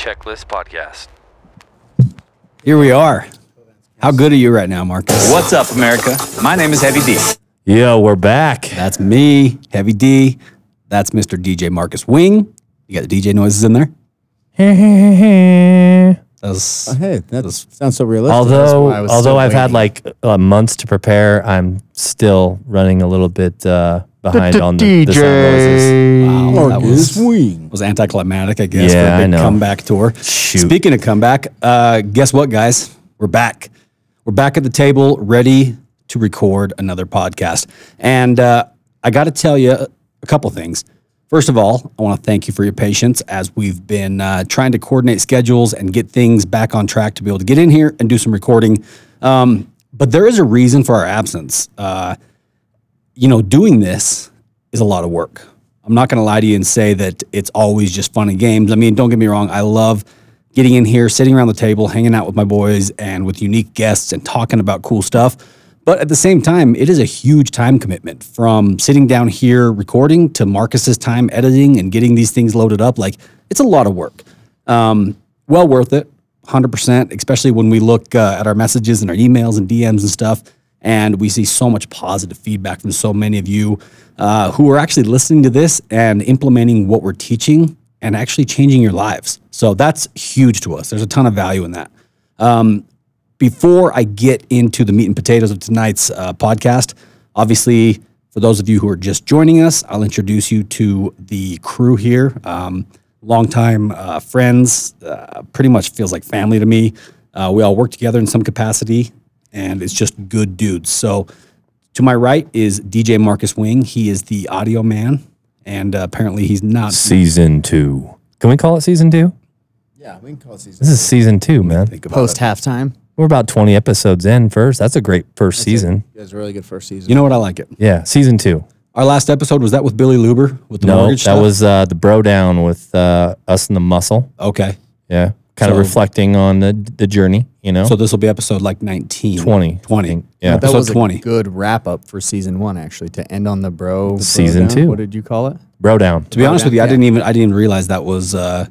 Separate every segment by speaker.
Speaker 1: Checklist Podcast. Here we are. How good are you right now, Marcus?
Speaker 2: What's up, America? My name is Heavy D.
Speaker 1: Yo, we're back.
Speaker 2: That's me, Heavy D. That's Mr. DJ Marcus Wing. You got the DJ noises in there?
Speaker 3: that was, Oh, hey, that sounds so realistic.
Speaker 1: although although I've had like uh, months to prepare, I'm still running a little bit uh, behind on the,
Speaker 3: DJ.
Speaker 2: Wow, that was, swing. was anticlimactic, I guess. Yeah, I know. Comeback tour. Shoot. Speaking of comeback, uh, guess what, guys? We're back. We're back at the table, ready to record another podcast. And uh, I got to tell you a couple things. First of all, I want to thank you for your patience as we've been uh, trying to coordinate schedules and get things back on track to be able to get in here and do some recording. Um, but there is a reason for our absence. Uh, you know, doing this is a lot of work. I'm not going to lie to you and say that it's always just fun and games. I mean, don't get me wrong, I love getting in here, sitting around the table, hanging out with my boys and with unique guests and talking about cool stuff. But at the same time, it is a huge time commitment from sitting down here recording to Marcus's time editing and getting these things loaded up. Like, it's a lot of work. Um, well worth it, 100%, especially when we look uh, at our messages and our emails and DMs and stuff and we see so much positive feedback from so many of you uh, who are actually listening to this and implementing what we're teaching and actually changing your lives. So that's huge to us. There's a ton of value in that. Um, before I get into the meat and potatoes of tonight's uh, podcast, obviously, for those of you who are just joining us, I'll introduce you to the crew here. Um, longtime uh, friends, uh, pretty much feels like family to me. Uh, we all work together in some capacity and it's just good dudes. So to my right is DJ Marcus Wing. He is the audio man, and uh, apparently he's not
Speaker 1: season two. Can we call it season two?
Speaker 4: Yeah, we can call it season. This two. is season
Speaker 1: two, man.
Speaker 5: Post halftime.
Speaker 1: We're about twenty episodes in. First, that's a great first that's season.
Speaker 4: It. was a really good first season.
Speaker 2: You know what I like it.
Speaker 1: Yeah, season two.
Speaker 2: Our last episode was that with Billy Luber with the no, mortgage. that stuff?
Speaker 1: was uh, the bro down with uh, us and the muscle.
Speaker 2: Okay.
Speaker 1: Yeah kind so, of reflecting on the the journey, you know.
Speaker 2: So this will be episode like 19,
Speaker 1: 20,
Speaker 2: 20.
Speaker 4: Yeah, that episode was 20. good wrap up for season 1 actually to end on the bro,
Speaker 1: season 2.
Speaker 4: What did you call it?
Speaker 1: Bro down.
Speaker 2: To
Speaker 1: be
Speaker 2: bro honest
Speaker 1: down,
Speaker 2: with you, yeah. I didn't even I didn't even realize that was uh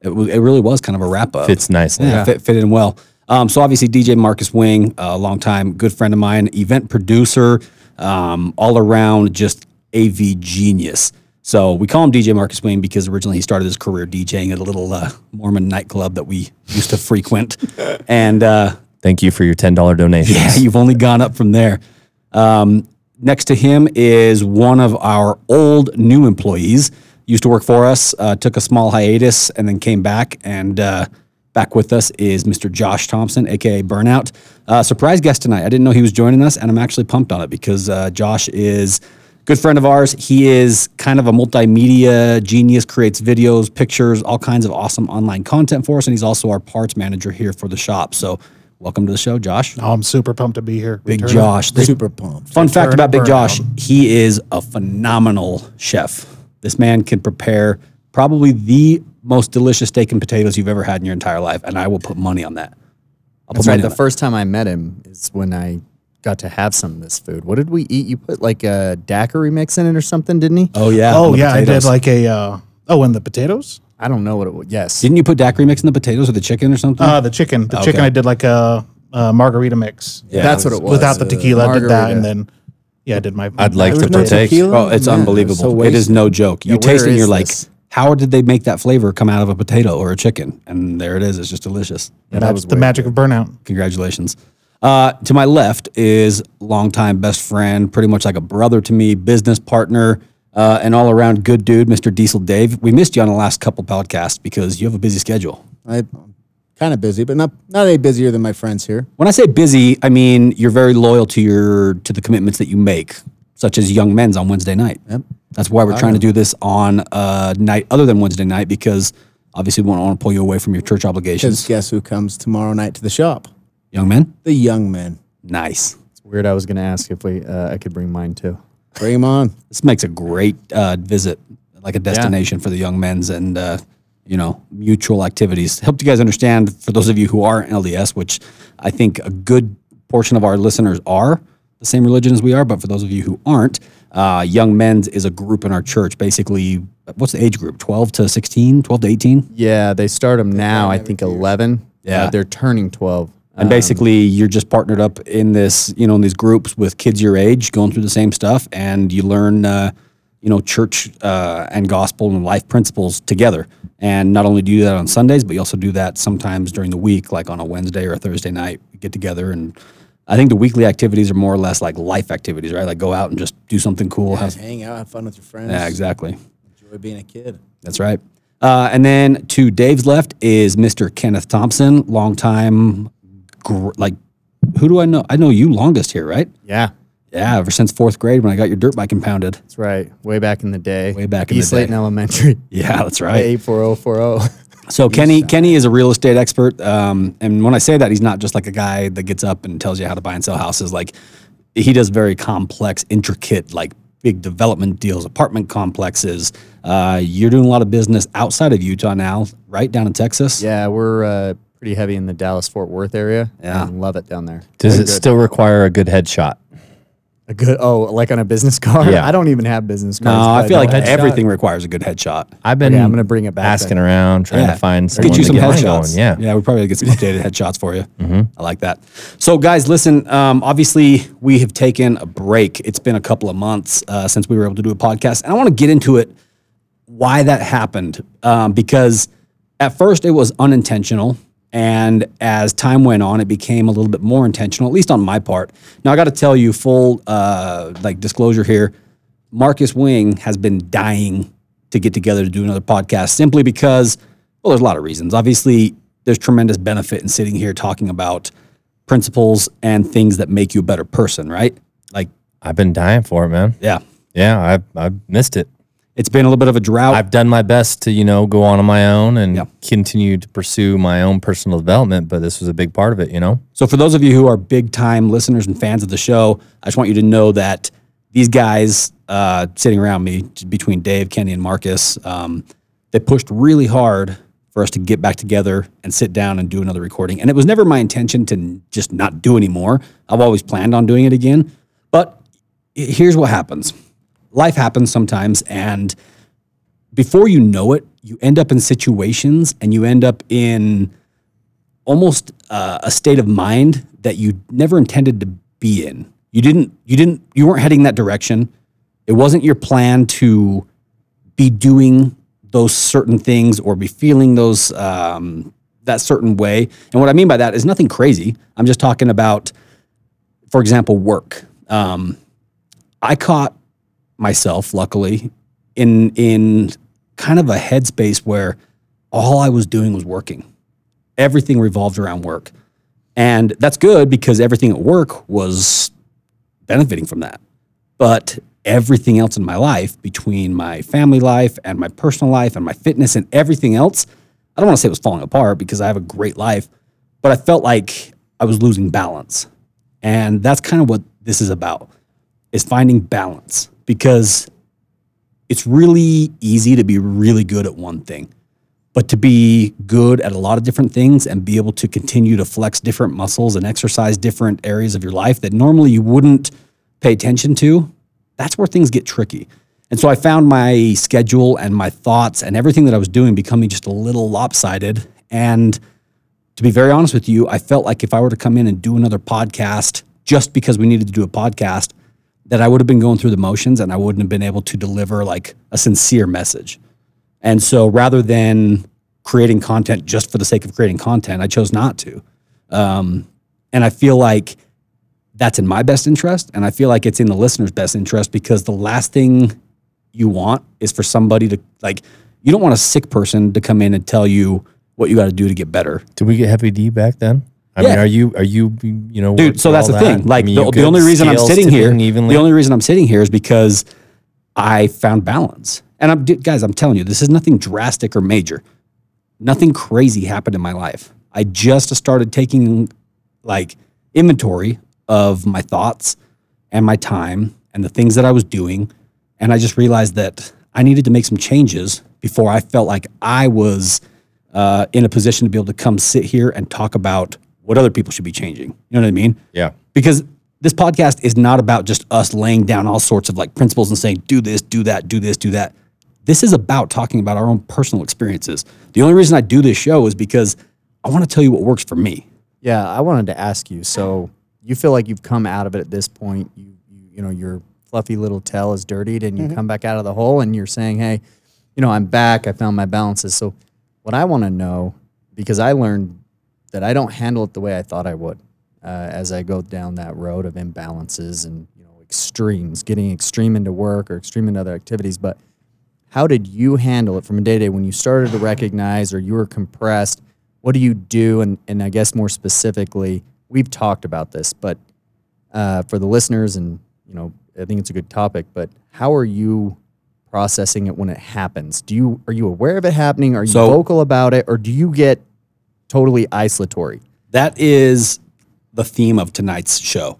Speaker 2: it, it really was kind of a wrap up.
Speaker 1: Fits nicely.
Speaker 2: Yeah, yeah. Fit, fit in well. Um, so obviously DJ Marcus Wing, a uh, long time good friend of mine, event producer, um, all around just AV genius. So we call him DJ Marcus Wayne because originally he started his career DJing at a little uh, Mormon nightclub that we used to frequent. and uh,
Speaker 1: thank you for your ten dollar donation.
Speaker 2: Yeah, you've only gone up from there. Um, next to him is one of our old new employees. Used to work for us, uh, took a small hiatus, and then came back. And uh, back with us is Mr. Josh Thompson, aka Burnout. Uh, surprise guest tonight. I didn't know he was joining us, and I'm actually pumped on it because uh, Josh is good friend of ours. He is kind of a multimedia genius, creates videos, pictures, all kinds of awesome online content for us. And he's also our parts manager here for the shop. So welcome to the show, Josh.
Speaker 6: Oh, I'm super pumped to be here.
Speaker 2: Big Return Josh. super pumped. Fun Return fact about Big Josh he is a phenomenal chef. This man can prepare probably the most delicious steak and potatoes you've ever had in your entire life. And I will put money on that.
Speaker 4: I'll That's right. The that. first time I met him is when I got to have some of this food. What did we eat? You put like a daiquiri mix in it or something, didn't he?
Speaker 2: Oh yeah.
Speaker 6: Oh yeah, I did like a. Uh, oh, and the potatoes.
Speaker 4: I don't know what it was. Yes.
Speaker 2: Didn't you put daiquiri mix in the potatoes or the chicken or something? Uh,
Speaker 6: the chicken. The okay. chicken. I did like a, a margarita mix. Yeah, that's what it was. Without the tequila, I did that, and then yeah, I did my.
Speaker 1: I'd like to partake. Tequila?
Speaker 2: Oh, it's unbelievable. So it is no joke. You yeah, taste it, and you're this? like. How did they make that flavor come out of a potato or a chicken? And there it is. It's just delicious.
Speaker 6: Yeah, that's the weird. magic of burnout.
Speaker 2: Congratulations. Uh, to my left is longtime best friend, pretty much like a brother to me, business partner, uh, and all around good dude, Mr. Diesel Dave. We missed you on the last couple podcasts because you have a busy schedule.
Speaker 7: I, am kind of busy, but not not any busier than my friends here.
Speaker 2: When I say busy, I mean you're very loyal to your to the commitments that you make, such as Young Men's on Wednesday night.
Speaker 7: Yep.
Speaker 2: That's why we're I trying know. to do this on a night other than Wednesday night because obviously we don't want to pull you away from your church obligations. Because
Speaker 7: guess who comes tomorrow night to the shop?
Speaker 2: Young men?
Speaker 7: The young men.
Speaker 2: Nice. It's
Speaker 4: weird. I was going to ask if we uh, I could bring mine too.
Speaker 7: Bring 'em on.
Speaker 2: This makes a great uh, visit, like a destination for the young men's and uh, you know mutual activities. Helped you guys understand for those of you who are LDS, which I think a good portion of our listeners are the same religion as we are. But for those of you who aren't, uh, young men's is a group in our church. Basically, what's the age group? Twelve to 16, 12 to eighteen.
Speaker 4: Yeah, they start them now. I think eleven. Uh, yeah. Uh, they're turning twelve.
Speaker 2: And basically, you're just partnered up in this, you know, in these groups with kids your age going through the same stuff, and you learn, uh, you know, church uh, and gospel and life principles together. And not only do you that on Sundays, but you also do that sometimes during the week, like on a Wednesday or a Thursday night, we get together. And I think the weekly activities are more or less like life activities, right? Like go out and just do something cool.
Speaker 7: have, hang out, have fun with your friends.
Speaker 2: yeah, exactly.
Speaker 7: Enjoy being a kid.
Speaker 2: That's right. Uh, and then to Dave's left is Mr. Kenneth Thompson, longtime gr- like, who do I know? I know you longest here, right?
Speaker 8: Yeah.
Speaker 2: Yeah, ever since fourth grade when I got your dirt bike impounded.
Speaker 8: That's right. Way back in the day.
Speaker 2: Way back
Speaker 8: in
Speaker 2: East the
Speaker 8: day. Layton Elementary.
Speaker 2: Yeah, that's right. Eight four zero oh four
Speaker 8: zero. Oh. So
Speaker 2: Kenny, Kenny is a real estate expert, um, and when I say that, he's not just like a guy that gets up and tells you how to buy and sell houses. Like he does very complex, intricate, like big development deals, apartment complexes. Uh, you're doing a lot of business outside of Utah now, right down in Texas.
Speaker 8: Yeah, we're uh, pretty heavy in the Dallas Fort Worth area. Yeah, I love it down there.
Speaker 1: Does Very it good. still require a good headshot?
Speaker 8: A good oh, like on a business card. Yeah. I don't even have business
Speaker 2: cards. No, I feel like everything requires a good headshot.
Speaker 1: I've been. Okay, I'm gonna bring it back. Asking then. around, trying Yeah. to find
Speaker 2: someone. Get you to some headshots. going. Yeah. Yeah, we probably get some updated headshots for you. Mm-hmm. I like that. So, guys, listen, um, obviously, we have taken a break. It's been a couple of months uh, since we were able to do a podcast. And I want to get into it why that happened um, because at first it was unintentional. And as time went on, it became a little bit more intentional, at least on my part. Now, I got to tell you, full uh, like disclosure here Marcus Wing has been dying to get together to do another podcast simply because, well, there's a lot of reasons. Obviously, there's tremendous benefit in sitting here talking about principles and things that make you a better person, right?
Speaker 1: Like, I've been dying for it, man.
Speaker 2: Yeah.
Speaker 1: Yeah, I, I missed it
Speaker 2: it's been a little bit of a drought.
Speaker 1: I've done my best to, you know, go on on my own and yeah. continue to pursue my own personal development, but this was a big part of it, you know?
Speaker 2: So, for those of you who are big time listeners and fans of the show, I just want you to know that these guys uh, sitting around me, between Dave, Kenny, and Marcus, um, they pushed really hard for us to get back together and sit down and do another recording. And it was never my intention to just not do anymore. I've always planned on doing it again. But here's what happens life happens sometimes. And before you know it, you end up in situations and you end up in almost uh, a state of mind that you never intended to be in. You didn't, you didn't, you weren't heading that direction. It wasn't your plan to be doing those certain things or be feeling those, um, that certain way. And what I mean by that is nothing crazy. I'm just talking about, for example, work. Um, I caught myself, luckily, in in kind of a headspace where all I was doing was working. Everything revolved around work. And that's good because everything at work was benefiting from that. But everything else in my life, between my family life and my personal life and my fitness and everything else, I don't want to say it was falling apart because I have a great life, but I felt like I was losing balance. And that's kind of what this is about is finding balance because it's really easy to be really good at one thing, but to be good at a lot of different things and be able to continue to flex different muscles and exercise different areas of your life that normally you wouldn't pay attention to, that's where things get tricky. And so I found my schedule and my thoughts and everything that I was doing becoming just a little lopsided. And to be very honest with you, I felt like if I were to come in and do another podcast just because we needed to do a podcast, that I would have been going through the motions and I wouldn't have been able to deliver like a sincere message. And so rather than creating content just for the sake of creating content, I chose not to. Um, and I feel like that's in my best interest. And I feel like it's in the listener's best interest because the last thing you want is for somebody to, like, you don't want a sick person to come in and tell you what you got to do to get better.
Speaker 1: Did we get Heavy D back then? I yeah. mean, are you are you you know,
Speaker 2: dude? So that's the that? thing. Like I mean, the, the only reason I'm sitting here, evenly. the only reason I'm sitting here is because I found balance. And I'm guys, I'm telling you, this is nothing drastic or major. Nothing crazy happened in my life. I just started taking like inventory of my thoughts and my time and the things that I was doing, and I just realized that I needed to make some changes before I felt like I was. Uh, in a position to be able to come sit here and talk about what other people should be changing. You know what I mean?
Speaker 1: Yeah.
Speaker 2: Because this podcast is not about just us laying down all sorts of like principles and saying, do this, do that, do this, do that. This is about talking about our own personal experiences. The only reason I do this show is because I want to tell you what works for me.
Speaker 4: Yeah, I wanted to ask you. So you feel like you've come out of it at this point. You you, you know your fluffy little tail is dirtied, and you mm-hmm. come back out of the hole, and you're saying, "Hey, you know, I'm back. I found my balances." So what I want to know, because I learned that I don't handle it the way I thought I would uh, as I go down that road of imbalances and you know extremes, getting extreme into work or extreme into other activities. But how did you handle it from a day to day when you started to recognize or you were compressed? What do you do? And and I guess more specifically, we've talked about this, but uh, for the listeners and you know, I think it's a good topic. But how are you processing it when it happens? Do you are you aware of it happening? Are you so, vocal about it, or do you get totally isolatory.
Speaker 2: That is the theme of tonight's show.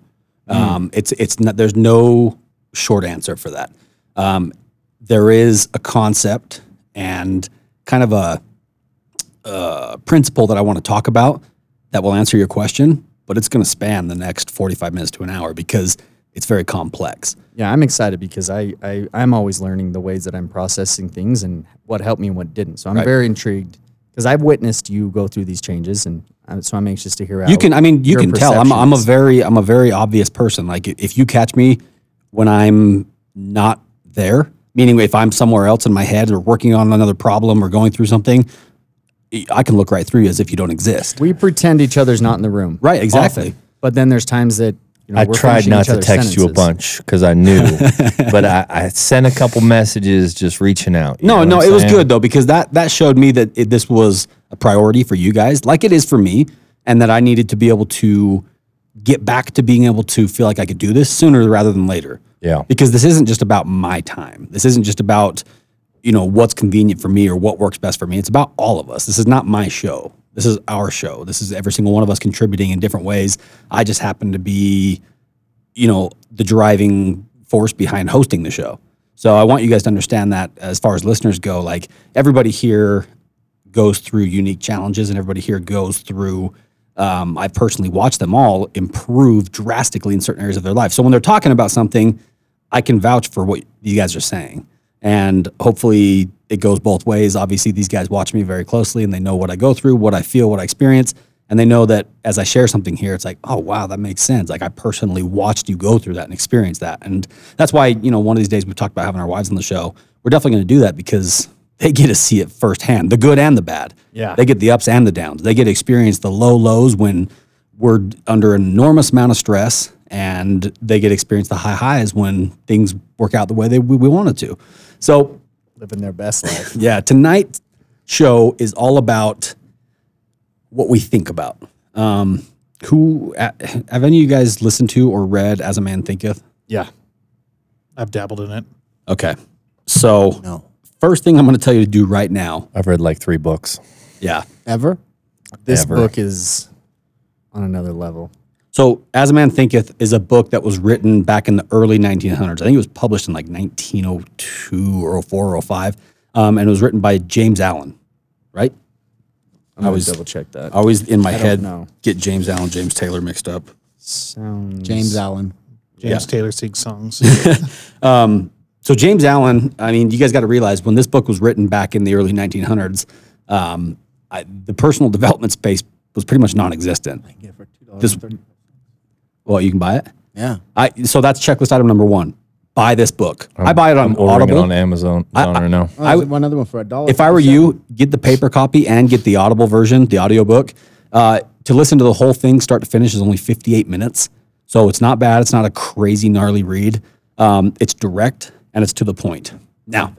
Speaker 2: Mm. Um, it's it's not, there's no short answer for that. Um, there is a concept and kind of a, a principle that I want to talk about that will answer your question, but it's going to span the next 45 minutes to an hour because it's very complex.
Speaker 4: Yeah, I'm excited because I, I am always learning the ways that I'm processing things and what helped me and what didn't. So I'm right. very intrigued because I've witnessed you go through these changes, and so I'm anxious to hear.
Speaker 2: You can, I mean, you can tell. I'm, I'm a very, I'm a very obvious person. Like if you catch me when I'm not there, meaning if I'm somewhere else in my head or working on another problem or going through something, I can look right through you as if you don't exist.
Speaker 4: We pretend each other's not in the room,
Speaker 2: right? Exactly. Often.
Speaker 4: But then there's times that you know, I
Speaker 1: tried not to text sentences. you a bunch because I knew, but I, I, sent a couple messages just reaching out.
Speaker 2: No, no, it was good though because that that showed me that it, this was a priority for you guys, like it is for me, and that I needed to be able to get back to being able to feel like I could do this sooner rather than later.
Speaker 1: Yeah,
Speaker 2: because this isn't just about my time. This isn't just about you know what's convenient for me or what works best for me. It's about all of us. This is not my show. This is our show. This is every single one of us contributing in different ways. I just happen to be, you know, the driving force behind hosting the show. So I want you guys to understand that as far as listeners go, like everybody here goes through unique challenges and everybody here goes through um, I personally watched them all improve drastically in certain areas of their life. So when they're talking about something, I can vouch for what you guys are saying. And hopefully it goes both ways. Obviously, these guys watch me very closely and they know what I go through, what I feel, what I experience. And they know that as I share something here, it's like, oh, wow, that makes sense. Like I personally watched you go through that and experience that. And that's why, you know, one of these days we talked about having our wives on the show. We're definitely going to do that because they get to see it firsthand, the good and the bad.
Speaker 1: Yeah.
Speaker 2: They get the ups and the downs. They get to experience the low lows when we're under an enormous amount of stress and they get experience the high highs when things work out the way they, we, we wanted to. So
Speaker 4: living their best life.
Speaker 2: yeah, tonight's show is all about what we think about. Um, who have any of you guys listened to or read As a Man Thinketh?
Speaker 6: Yeah, I've dabbled in it.
Speaker 2: Okay, so no. first thing I'm going to tell you to do right now.
Speaker 1: I've read like three books.
Speaker 2: Yeah,
Speaker 4: ever. This Ever. book is on another level.
Speaker 2: So, As a Man Thinketh is a book that was written back in the early 1900s. I think it was published in like 1902 or 04 or 05, um, and it was written by James Allen, right?
Speaker 1: I'm I double check that.
Speaker 2: Always in my I head, get James Allen, James Taylor mixed up.
Speaker 4: Sounds
Speaker 6: James Allen. James yeah. Taylor sings songs.
Speaker 2: um, so James Allen, I mean, you guys got to realize when this book was written back in the early 1900s, um, I, the personal development space was pretty much non existent This, well, you can buy it.
Speaker 1: Yeah.
Speaker 2: I so that's checklist item number one. Buy this book. i buy it on I'm Audible. it on
Speaker 1: Amazon I- I- right
Speaker 6: I, I- oh, one other one for a dollar.
Speaker 2: if I were you, get the paper copy and get the Audible version, the audiobook. Uh, to listen to the whole thing, start to finish, is only 58 minutes. So it's not bad. It's not a crazy, gnarly read. Um, it's direct and it's to the point. Now,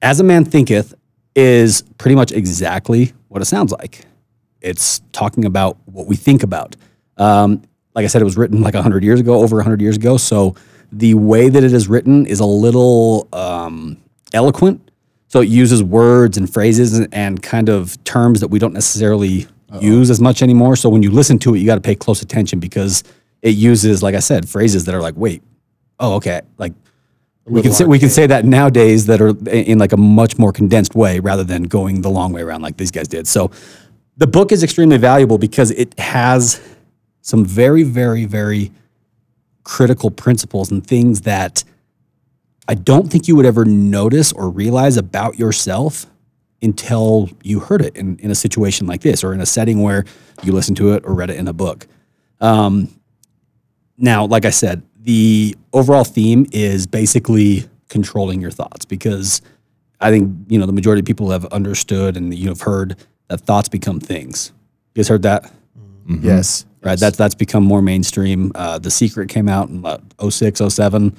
Speaker 2: as a man thinketh is pretty much exactly what it sounds like. It's talking about what we think about. Um, like I said, it was written like 100 years ago, over 100 years ago. So the way that it is written is a little um, eloquent. So it uses words and phrases and, kind of terms that we don't necessarily Uh-oh. use as much anymore. So when you listen to it, you got to pay close attention because it uses, like I said, phrases that are like, wait, oh, okay, like we can say we can say that nowadays that are in like a much more condensed way rather than going the long way around like these guys did. So the book is extremely valuable because it has some very, very, very critical principles and things that I don't think you would ever notice or realize about yourself until you heard it in, in a situation like this or in a setting where you listened to it or read it in a book. Um, now, like I said, the overall theme is basically controlling your thoughts because I think you know the majority of people have understood and you have heard that thoughts become things. You guys heard that?
Speaker 1: Mm-hmm. Yes
Speaker 2: right? Yes. That's that's become more mainstream. Uh, the Secret came out in uh, 06, 07.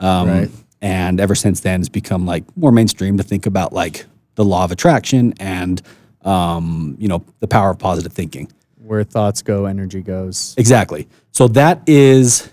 Speaker 2: Um, right. And ever since then, it's become like more mainstream to think about like the law of attraction and um, you know the power of positive thinking.
Speaker 4: Where thoughts go, energy goes.
Speaker 2: Exactly. So that is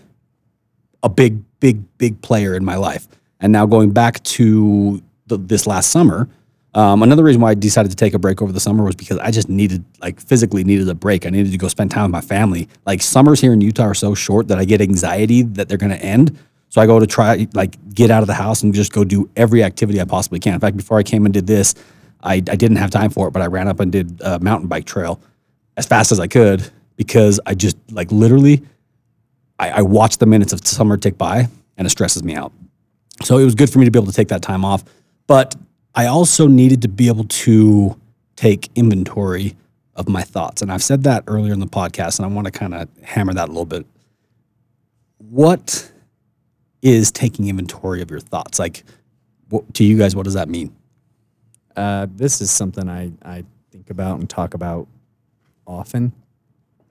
Speaker 2: a big, big, big player in my life. And now going back to the, this last summer, um, another reason why I decided to take a break over the summer was because I just needed, like, physically needed a break. I needed to go spend time with my family. Like, summers here in Utah are so short that I get anxiety that they're going to end. So I go to try, like, get out of the house and just go do every activity I possibly can. In fact, before I came and did this, I, I didn't have time for it, but I ran up and did a mountain bike trail as fast as I could because I just, like, literally, I, I watch the minutes of summer tick by and it stresses me out. So it was good for me to be able to take that time off. But I also needed to be able to take inventory of my thoughts. And I've said that earlier in the podcast, and I want to kind of hammer that a little bit. What is taking inventory of your thoughts? Like, what, to you guys, what does that mean?
Speaker 4: Uh, this is something I, I think about and talk about often.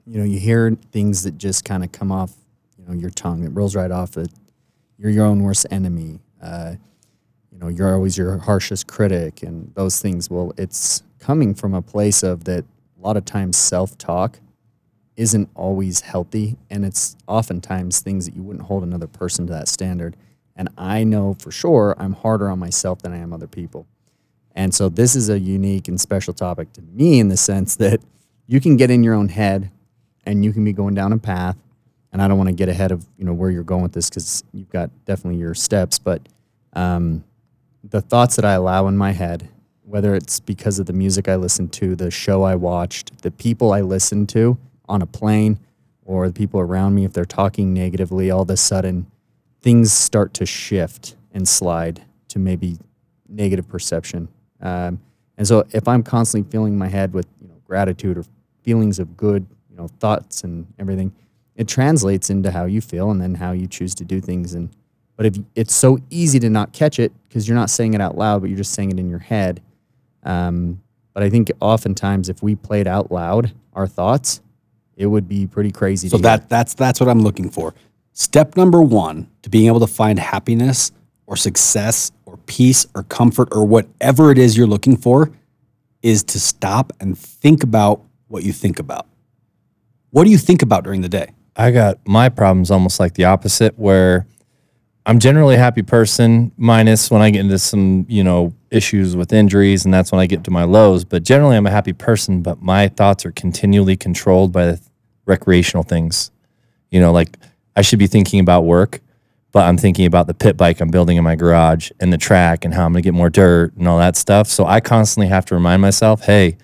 Speaker 4: You know, you hear things that just kind of come off, you know, your tongue. It rolls right off. It, you're your own worst enemy. Uh, you know you're always your harshest critic and those things well it's coming from a place of that a lot of times self-talk isn't always healthy and it's oftentimes things that you wouldn't hold another person to that standard and i know for sure i'm harder on myself than i am other people and so this is a unique and special topic to me in the sense that you can get in your own head and you can be going down a path and i don't want to get ahead of you know where you're going with this because you've got definitely your steps but um, the thoughts that I allow in my head, whether it's because of the music I listened to, the show I watched, the people I listened to on a plane, or the people around me, if they're talking negatively, all of a sudden things start to shift and slide to maybe negative perception. Um, and so if I'm constantly filling my head with you know, gratitude or feelings of good, you know, thoughts and everything, it translates into how you feel and then how you choose to do things. And but if it's so easy to not catch it because you're not saying it out loud, but you're just saying it in your head. Um, but I think oftentimes if we played out loud our thoughts, it would be pretty crazy. So
Speaker 2: that hear. that's that's what I'm looking for. Step number one to being able to find happiness or success or peace or comfort or whatever it is you're looking for is to stop and think about what you think about. What do you think about during the day?
Speaker 1: I got my problems almost like the opposite, where I'm generally a happy person, minus when I get into some, you know, issues with injuries, and that's when I get to my lows. But generally, I'm a happy person, but my thoughts are continually controlled by the recreational things. You know, like I should be thinking about work, but I'm thinking about the pit bike I'm building in my garage and the track and how I'm going to get more dirt and all that stuff. So I constantly have to remind myself, hey,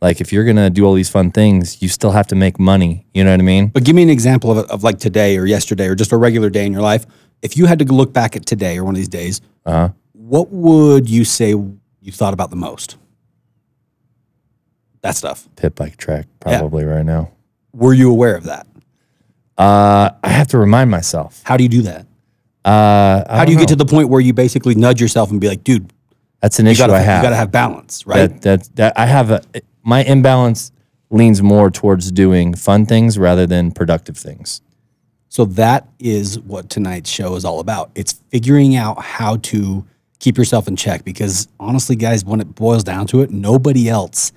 Speaker 1: like if you're going to do all these fun things, you still have to make money. You know what I mean?
Speaker 2: But give me an example of, of like today or yesterday or just a regular day in your life if you had to look back at today or one of these days, uh-huh. what would you say you thought about the most? That stuff.
Speaker 1: Pit bike track, probably yeah. right now.
Speaker 2: Were you aware of that?
Speaker 1: Uh, I have to remind myself.
Speaker 2: How do you do that?
Speaker 1: Uh,
Speaker 2: How do you know. get to the point where you basically nudge yourself and be like, dude,
Speaker 1: that's an issue
Speaker 2: gotta, I
Speaker 1: have.
Speaker 2: You got to have balance, right?
Speaker 1: That, that, that I have a, my imbalance leans more towards doing fun things rather than productive things.
Speaker 2: So that is what tonight's show is all about. It's figuring out how to keep yourself in check because honestly, guys, when it boils down to it, nobody else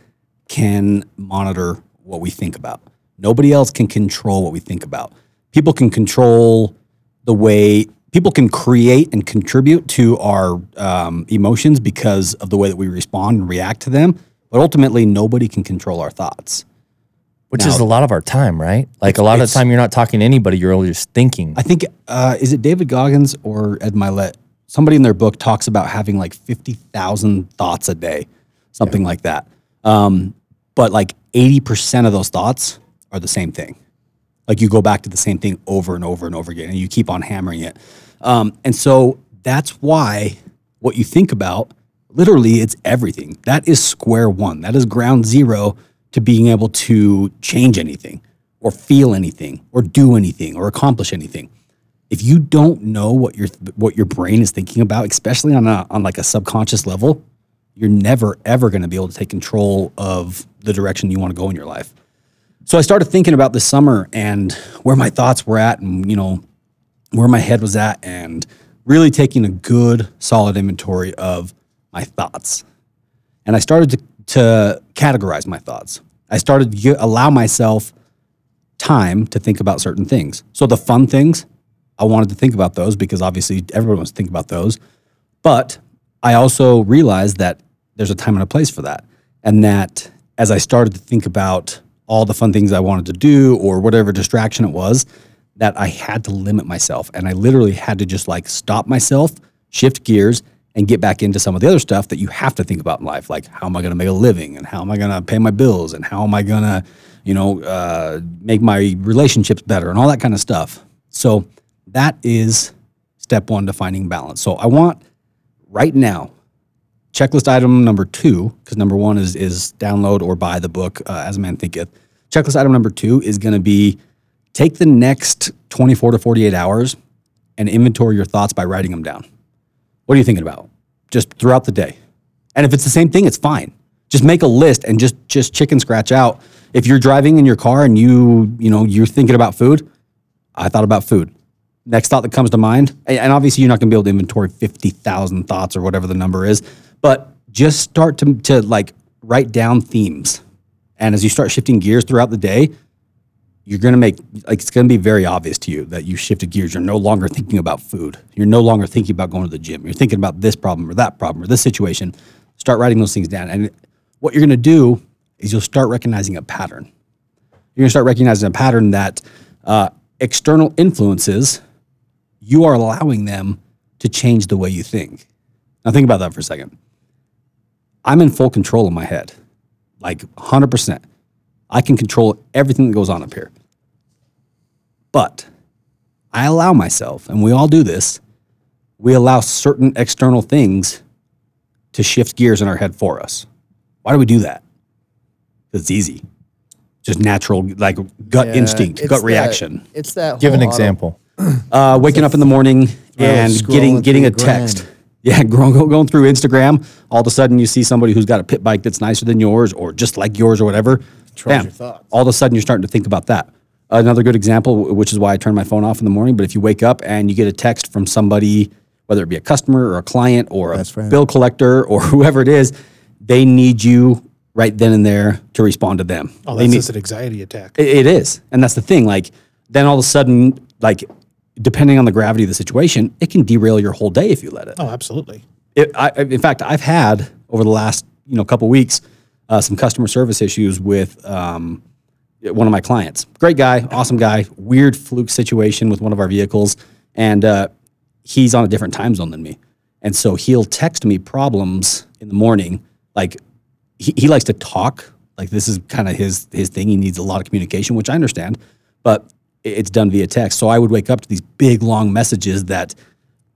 Speaker 2: can monitor what we think about. Nobody else can control what we think about. People can control the way people can create and contribute to our um, emotions because of the way that we respond and react to them. But ultimately, nobody can control our thoughts.
Speaker 1: Which now, is a lot of our time, right? Like a lot of the time, you're not talking to anybody; you're only just thinking.
Speaker 2: I think uh, is it David Goggins or Ed Mylett? Somebody in their book talks about having like fifty thousand thoughts a day, something yeah. like that. Um, but like eighty percent of those thoughts are the same thing. Like you go back to the same thing over and over and over again, and you keep on hammering it. Um, and so that's why what you think about, literally, it's everything. That is square one. That is ground zero to being able to change anything or feel anything or do anything or accomplish anything. If you don't know what your what your brain is thinking about, especially on a on like a subconscious level, you're never ever going to be able to take control of the direction you want to go in your life. So I started thinking about this summer and where my thoughts were at and you know where my head was at and really taking a good solid inventory of my thoughts. And I started to to categorize my thoughts. I started to allow myself time to think about certain things. So the fun things, I wanted to think about those because obviously everyone wants to think about those. But I also realized that there's a time and a place for that. And that as I started to think about all the fun things I wanted to do or whatever distraction it was, that I had to limit myself. And I literally had to just like stop myself, shift gears, and get back into some of the other stuff that you have to think about in life, like how am I going to make a living and how am I going to pay my bills and how am I going to, you know, uh, make my relationships better and all that kind of stuff. So that is step one to finding balance. So I want right now checklist item number two because number one is is download or buy the book uh, as a man thinketh. Checklist item number two is going to be take the next 24 to 48 hours and inventory your thoughts by writing them down. What are you thinking about? Just throughout the day. And if it's the same thing, it's fine. Just make a list and just just chicken scratch out. If you're driving in your car and you, you know, you're thinking about food, I thought about food. Next thought that comes to mind, and obviously you're not going to be able to inventory 50,000 thoughts or whatever the number is, but just start to, to like write down themes. And as you start shifting gears throughout the day, you're going to make like it's going to be very obvious to you that you shifted gears you're no longer thinking about food you're no longer thinking about going to the gym you're thinking about this problem or that problem or this situation start writing those things down and what you're going to do is you'll start recognizing a pattern you're going to start recognizing a pattern that uh, external influences you are allowing them to change the way you think now think about that for a second i'm in full control of my head like 100% I can control everything that goes on up here. But I allow myself, and we all do this, we allow certain external things to shift gears in our head for us. Why do we do that? it's easy. Just natural, like gut yeah, instinct, gut reaction.
Speaker 4: it's that.
Speaker 1: Give an example.
Speaker 2: Uh, waking up in the morning and getting getting a text. Yeah, going, going through Instagram, all of a sudden you see somebody who's got a pit bike that's nicer than yours or just like yours or whatever. Controls Bam. your thoughts. All of a sudden, you're starting to think about that. Another good example, which is why I turn my phone off in the morning. But if you wake up and you get a text from somebody, whether it be a customer or a client or a bill collector or whoever it is, they need you right then and there to respond to them.
Speaker 6: Oh,
Speaker 2: They that's need-
Speaker 6: just an anxiety attack. it,
Speaker 2: it is. And that's the thing. Like, then all of a sudden, like, depending on the gravity of the situation, it can derail your whole day if you let it.
Speaker 6: Oh, absolutely.
Speaker 2: it I, in fact, I've had over the last, you know, couple weeks uh, some customer service issues with um, one of my clients. Great guy, awesome guy. Weird fluke situation with one of our vehicles, and uh, he's on a different time zone than me, and so he'll text me problems in the morning. Like he, he likes to talk. Like this is kind of his his thing. He needs a lot of communication, which I understand, but it's done via text. So I would wake up to these big long messages that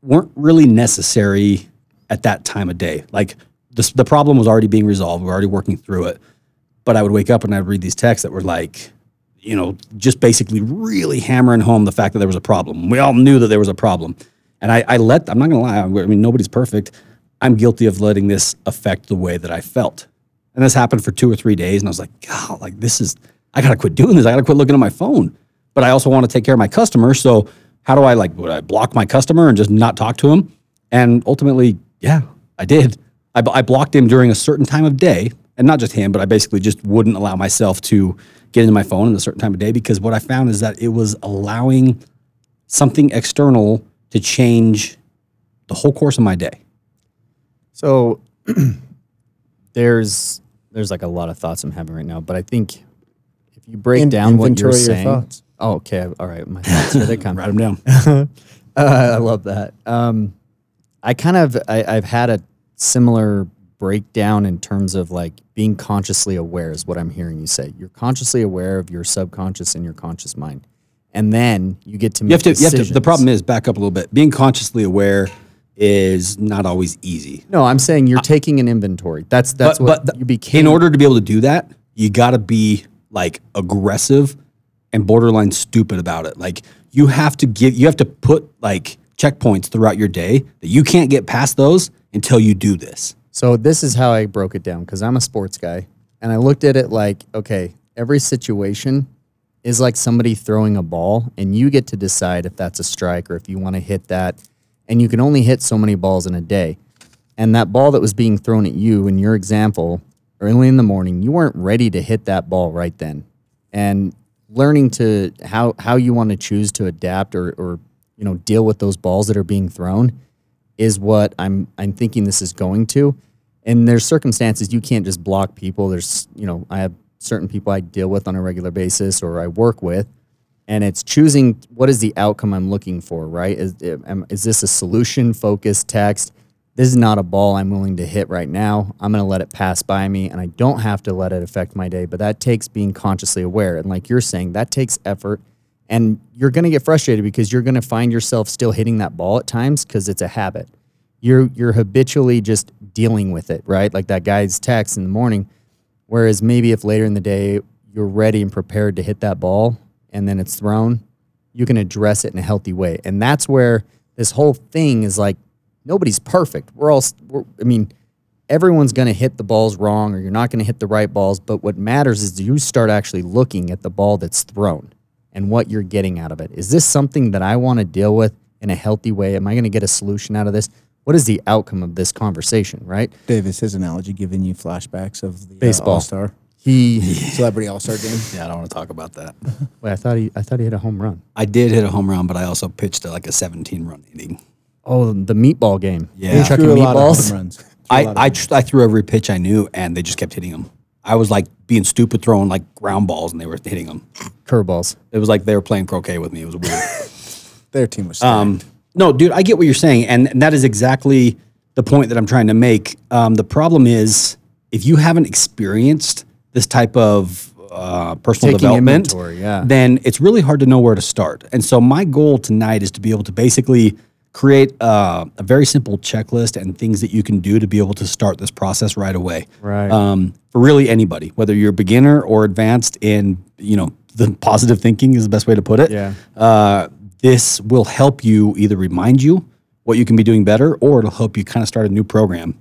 Speaker 2: weren't really necessary at that time of day. Like this, the problem was already being resolved. We we're already working through it. But I would wake up and I'd read these texts that were like, you know, just basically really hammering home the fact that there was a problem. We all knew that there was a problem. And I, I let, I'm not going to lie, I mean, nobody's perfect. I'm guilty of letting this affect the way that I felt. And this happened for two or three days. And I was like, God, like this is, I got to quit doing this. I got to quit looking at my phone. But I also want to take care of my customer. So how do I like, would I block my customer and just not talk to him? And ultimately, yeah, I did. I, I blocked him during a certain time of day, and not just him, but I basically just wouldn't allow myself to get into my phone at a certain time of day because what I found is that it was allowing something external to change the whole course of my day.
Speaker 4: So there's there's like a lot of thoughts I'm having right now, but I think if you break In, down what you're saying, your oh, okay, all right, my thoughts
Speaker 2: here they come. Write them down.
Speaker 4: uh, I love that. Um, I kind of I, I've had a similar breakdown in terms of like being consciously aware is what I'm hearing you say. You're consciously aware of your subconscious and your conscious mind. And then you get to you have to, you have to,
Speaker 2: the problem is back up a little bit. Being consciously aware is not always easy.
Speaker 4: No, I'm saying you're taking an inventory. That's that's but, what but you became. In
Speaker 2: order to be able to do that, you got to be like aggressive and borderline stupid about it. Like you have to give you have to put like checkpoints throughout your day that you can't get past those until you do this.
Speaker 4: So this is how I broke it down because I'm a sports guy and I looked at it like, okay, every situation is like somebody throwing a ball and you get to decide if that's a strike or if you want to hit that. And you can only hit so many balls in a day. And that ball that was being thrown at you in your example early in the morning, you weren't ready to hit that ball right then. And learning to how, how you want to choose to adapt or, or you know, deal with those balls that are being thrown is what I'm I'm thinking this is going to. And there's circumstances you can't just block people. There's, you know, I have certain people I deal with on a regular basis or I work with and it's choosing what is the outcome I'm looking for, right? Is, is this a solution focused text? This is not a ball I'm willing to hit right now. I'm going to let it pass by me and I don't have to let it affect my day, but that takes being consciously aware. And like you're saying, that takes effort. And you're going to get frustrated because you're going to find yourself still hitting that ball at times because it's a habit. You're you're habitually just dealing with it, right? Like that guy's text in the morning. Whereas maybe if later in the day you're ready and prepared to hit that ball and then it's thrown, you can address it in a healthy way. And that's where this whole thing is like nobody's perfect. We're all we're, I mean, everyone's going to hit the balls wrong or you're not going to hit the right balls, but what matters is you start actually looking at the ball that's thrown and what you're getting out of it. Is this something that I want to deal with in a healthy way? Am I going to get a solution out of this? What is the outcome of this conversation, right?
Speaker 6: Davis, his analogy giving you flashbacks of the uh, baseball uh, star He celebrity all-star game.
Speaker 1: Yeah, I don't want to talk about that.
Speaker 4: Wait, I thought he I thought he hit a home
Speaker 2: run. I did hit a home run, but I also pitched a, like a 17-run inning.
Speaker 4: Oh, the meatball game.
Speaker 2: Yeah, you chucking meatballs. I I, tr- I threw every pitch I knew, and they just kept hitting them. I was like being stupid, throwing like ground balls, and they were hitting them.
Speaker 4: Curveballs.
Speaker 2: It was like they were playing croquet with me. It was weird.
Speaker 6: Their team was. Um,
Speaker 2: no, dude, I get what you're saying, and, and that is exactly the point that I'm trying to make. Um, the problem is if you haven't experienced this type of uh, personal Taking development, yeah. then it's really hard to know where to start. And so my goal tonight is to be able to basically create a, uh, a very simple checklist and things that you can do to be able to start this process right away.
Speaker 1: Right.
Speaker 2: Um, for really anybody, whether you're a beginner or advanced in, you know, the positive thinking is the best way to put it.
Speaker 1: Yeah. Uh,
Speaker 2: this will help you either remind you what you can be doing better or it'll help you kind of start a new program.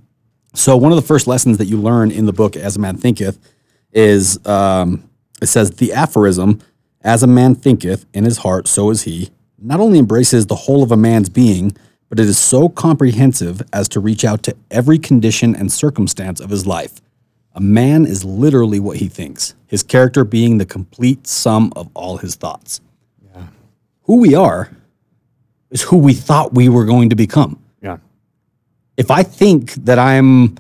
Speaker 2: So, one of the first lessons that you learn in the book, As a Man Thinketh, is um, it says, The aphorism, as a man thinketh in his heart, so is he, not only embraces the whole of a man's being, but it is so comprehensive as to reach out to every condition and circumstance of his life. A man is literally what he thinks, his character being the complete sum of all his thoughts. Yeah. Who we are is who we thought we were going to become.
Speaker 1: Yeah.
Speaker 2: If I think that I'm,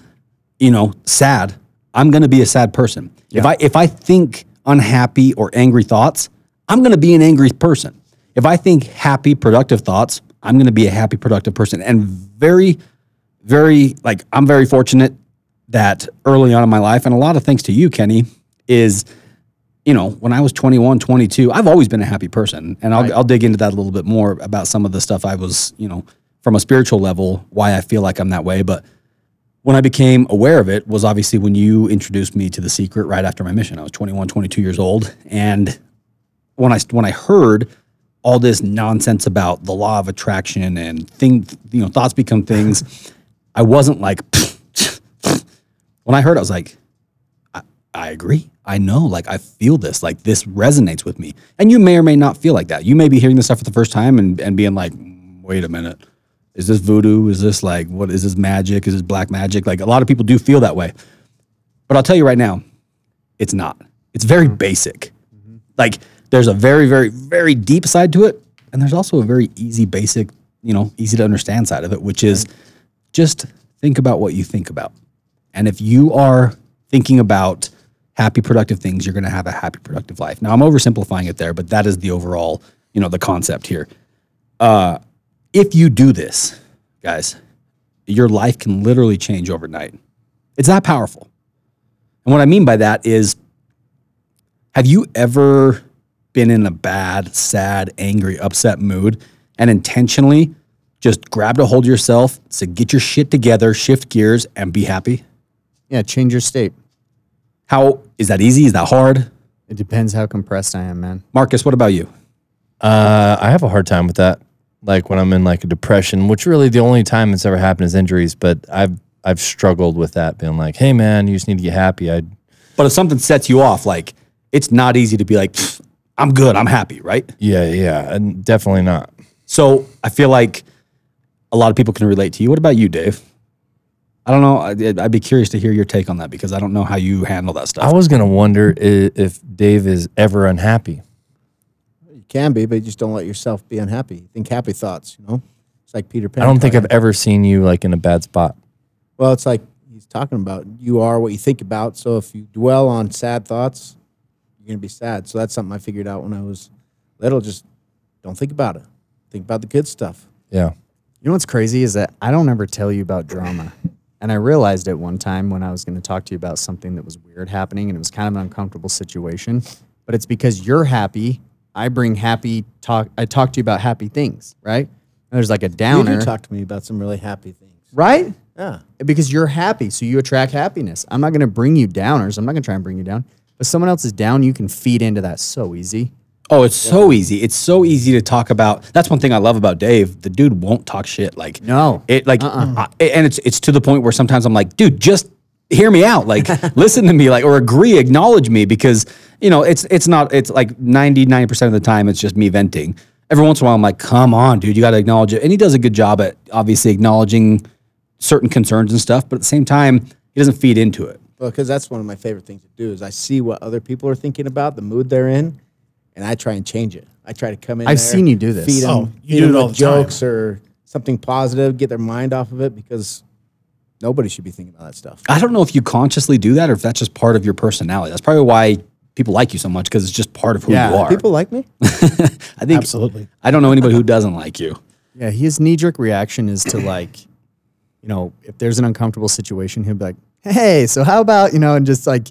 Speaker 2: you know, sad, I'm going to be a sad person. Yeah. If I if I think unhappy or angry thoughts, I'm going to be an angry person if I think happy, productive thoughts, I'm going to be a happy, productive person. And very, very, like, I'm very fortunate that early on in my life, and a lot of thanks to you, Kenny, is, you know, when I was 21, 22, I've always been a happy person. And I'll, right. I'll dig into that a little bit more about some of the stuff I was, you know, from a spiritual level, why I feel like I'm that way. But when I became aware of it was obviously when you introduced me to the secret right after my mission. I was 21, 22 years old. And when I, when I heard, all this nonsense about the law of attraction and thing, you know, thoughts become things. I wasn't like, when I heard, it, I was like, I, I agree. I know, like, I feel this, like, this resonates with me. And you may or may not feel like that. You may be hearing this stuff for the first time and, and being like, wait a minute, is this voodoo? Is this like, what is this magic? Is this black magic? Like, a lot of people do feel that way. But I'll tell you right now, it's not. It's very mm-hmm. basic. Mm-hmm. Like, there's a very, very, very deep side to it, and there's also a very easy, basic, you know, easy to understand side of it, which is just think about what you think about. And if you are thinking about happy, productive things, you're going to have a happy, productive life. Now, I'm oversimplifying it there, but that is the overall, you know, the concept here. Uh, if you do this, guys, your life can literally change overnight. It's that powerful. And what I mean by that is have you ever been in a bad, sad, angry, upset mood and intentionally just grabbed a hold of yourself, said, get your shit together, shift gears, and be happy?
Speaker 4: Yeah, change your state.
Speaker 2: How is that easy? Is that hard?
Speaker 4: It depends how compressed I am, man.
Speaker 2: Marcus, what about you?
Speaker 9: Uh, I have a hard time with that. Like when I'm in like a depression, which really the only time it's ever happened is injuries, but I've I've struggled with that, being like, hey man, you just need to get happy. I
Speaker 2: But if something sets you off, like it's not easy to be like, I'm good. I'm happy, right?
Speaker 9: Yeah, yeah, and definitely not.
Speaker 2: So I feel like a lot of people can relate to you. What about you, Dave? I don't know. I'd, I'd be curious to hear your take on that because I don't know how you handle that stuff. I
Speaker 9: was gonna wonder if, Dave is ever unhappy.
Speaker 6: You can be, but you just don't let yourself be unhappy. Think happy thoughts. You know, it's like Peter Pan.
Speaker 9: I don't think I've ever seen you like in a bad spot.
Speaker 6: Well, it's like he's talking about. You are what you think about. So if you dwell on sad thoughts, you're gonna be sad. So that's something I figured out when I was little. Just don't think about it. Think about the good stuff.
Speaker 9: Yeah.
Speaker 4: You know what's crazy is that I don't ever tell you about drama. And I realized it one time when I was going to talk to you about something that was weird happening and it was kind of an uncomfortable situation. But it's because you're happy. I bring happy talk. I talk to you about happy things, right? And there's like a downer.
Speaker 6: You do talk to me about some really happy things.
Speaker 4: Right? Yeah. Because you're happy. So you attract happiness. I'm not going to bring you downers. I'm not going to try and bring you down. But someone else is down, you can feed into that so easy.
Speaker 2: Oh, it's yeah. so easy. It's so easy to talk about. That's one thing I love about Dave. The dude won't talk shit. Like
Speaker 4: no,
Speaker 2: it like, uh-uh. I, and it's it's to the point where sometimes I'm like, dude, just hear me out. Like listen to me. Like or agree, acknowledge me because you know it's it's not. It's like ninety nine percent of the time it's just me venting. Every once in a while I'm like, come on, dude, you got to acknowledge it. And he does a good job at obviously acknowledging certain concerns and stuff, but at the same time he doesn't feed into it
Speaker 6: because that's one of my favorite things to do is I see what other people are thinking about, the mood they're in, and I try and change it. I try to come in.
Speaker 4: I've
Speaker 6: there,
Speaker 4: seen you do this. Feed oh,
Speaker 6: them, oh, you feed do them it all jokes time. or something positive, get their mind off of it because nobody should be thinking about that stuff.
Speaker 2: I don't know if you consciously do that or if that's just part of your personality. That's probably why people like you so much because it's just part of who yeah, you are.
Speaker 6: People like me.
Speaker 2: I think absolutely. I don't know anybody who doesn't like you.
Speaker 4: Yeah, his knee jerk reaction is to like, you know, if there's an uncomfortable situation, he'll be like, hey, so how about, you know, and just like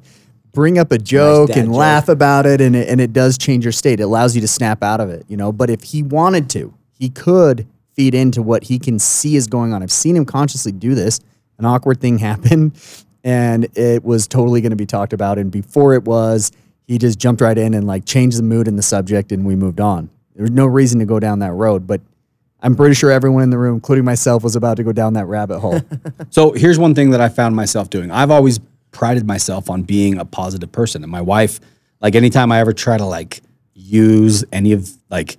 Speaker 4: bring up a joke nice and joke. laugh about it and, it and it does change your state. It allows you to snap out of it, you know. But if he wanted to, he could feed into what he can see is going on. I've seen him consciously do this. An awkward thing happened and it was totally going to be talked about. And before it was, he just jumped right in and like changed the mood and the subject and we moved on. There's no reason to go down that road, but I'm pretty sure everyone in the room, including myself, was about to go down that rabbit hole.
Speaker 2: so here's one thing that I found myself doing. I've always prided myself on being a positive person, and my wife, like anytime I ever try to like use any of like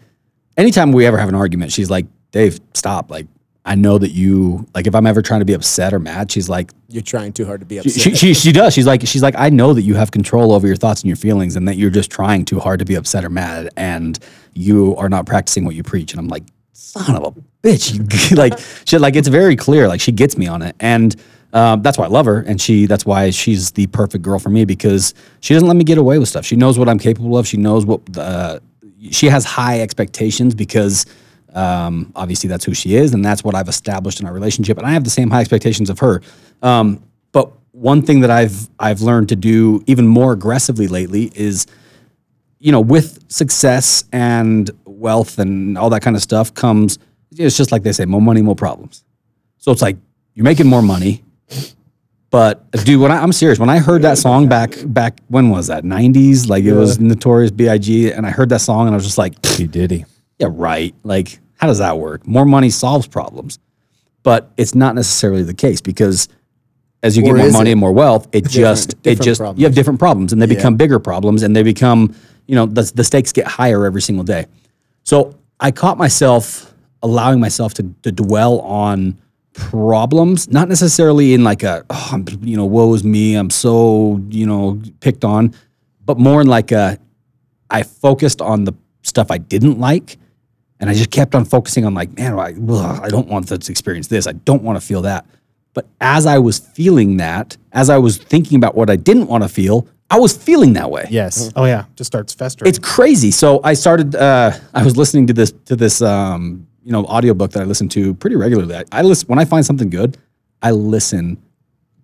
Speaker 2: anytime we ever have an argument, she's like, Dave, stop. Like, I know that you like if I'm ever trying to be upset or mad, she's like,
Speaker 6: You're trying too hard to be upset. She,
Speaker 2: she, she does. She's like, she's like, I know that you have control over your thoughts and your feelings and that you're just trying too hard to be upset or mad and you are not practicing what you preach. And I'm like, son of a bitch. like she like it's very clear. Like she gets me on it, and um, that's why I love her, and she that's why she's the perfect girl for me because she doesn't let me get away with stuff. She knows what I'm capable of. She knows what the uh, she has high expectations because. Um, obviously, that's who she is, and that's what I've established in our relationship. And I have the same high expectations of her. Um, but one thing that I've I've learned to do even more aggressively lately is you know, with success and wealth and all that kind of stuff comes, it's just like they say, more money, more problems. So it's like you're making more money. But dude, when I, am serious, when I heard that song back back when was that? 90s, like it was Notorious B.I.G. And I heard that song and I was just like,
Speaker 9: P Diddy.
Speaker 2: Yeah, right. Like, how does that work? More money solves problems, but it's not necessarily the case because as you or get more money it? and more wealth, it just it just problems. you have different problems and they yeah. become bigger problems and they become you know, the, the stakes get higher every single day. So I caught myself allowing myself to, to dwell on problems, not necessarily in like a, oh, I'm, you know, woe is me, I'm so, you know, picked on, but more in like a, I focused on the stuff I didn't like. And I just kept on focusing on like, man, I, ugh, I don't want to experience this. I don't want to feel that. But as I was feeling that, as I was thinking about what I didn't want to feel, I was feeling that way.
Speaker 4: Yes. Mm-hmm. Oh yeah. Just starts festering.
Speaker 2: It's crazy. So I started. Uh, I was listening to this to this um, you know audiobook that I listen to pretty regularly. I, I listen when I find something good. I listen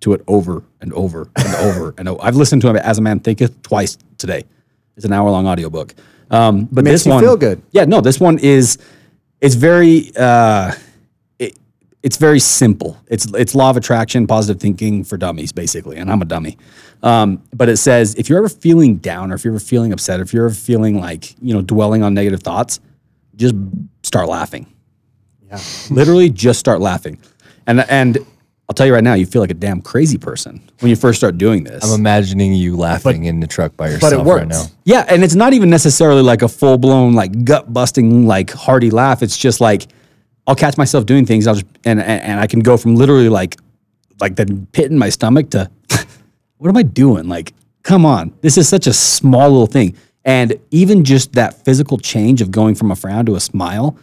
Speaker 2: to it over and over and over and over. I've listened to it as a man thinketh twice today. It's an hour long audiobook.
Speaker 6: Um, but Makes this one feel good.
Speaker 2: Yeah. No, this one is. It's very. Uh, it's very simple. It's it's law of attraction, positive thinking for dummies, basically. And I'm a dummy. Um, but it says if you're ever feeling down, or if you're ever feeling upset, if you're ever feeling like you know dwelling on negative thoughts, just start laughing. Yeah, literally just start laughing. And and I'll tell you right now, you feel like a damn crazy person when you first start doing this.
Speaker 9: I'm imagining you laughing but, in the truck by yourself but it works. right now.
Speaker 2: Yeah, and it's not even necessarily like a full blown like gut busting like hearty laugh. It's just like I'll catch myself doing things. I'll just and and, and I can go from literally like like the pit in my stomach to what am I doing? Like, come on, this is such a small little thing. And even just that physical change of going from a frown to a smile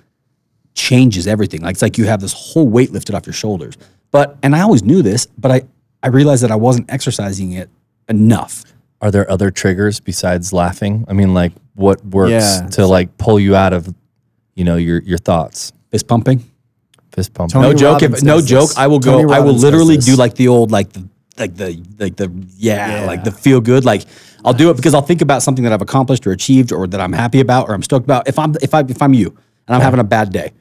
Speaker 2: changes everything. Like it's like you have this whole weight lifted off your shoulders. But and I always knew this, but I I realized that I wasn't exercising it enough.
Speaker 9: Are there other triggers besides laughing? I mean, like what works yeah, to like pull you out of, you know, your your thoughts?
Speaker 2: fist pumping.
Speaker 9: Fist pump. Tony
Speaker 2: no joke. If, no joke. I will go. I will literally do like the old like the like the like the yeah, yeah, like the feel good like I'll do it because I'll think about something that I've accomplished or achieved or that I'm happy about or I'm stoked about. If I'm if I if I'm you and I'm having a bad day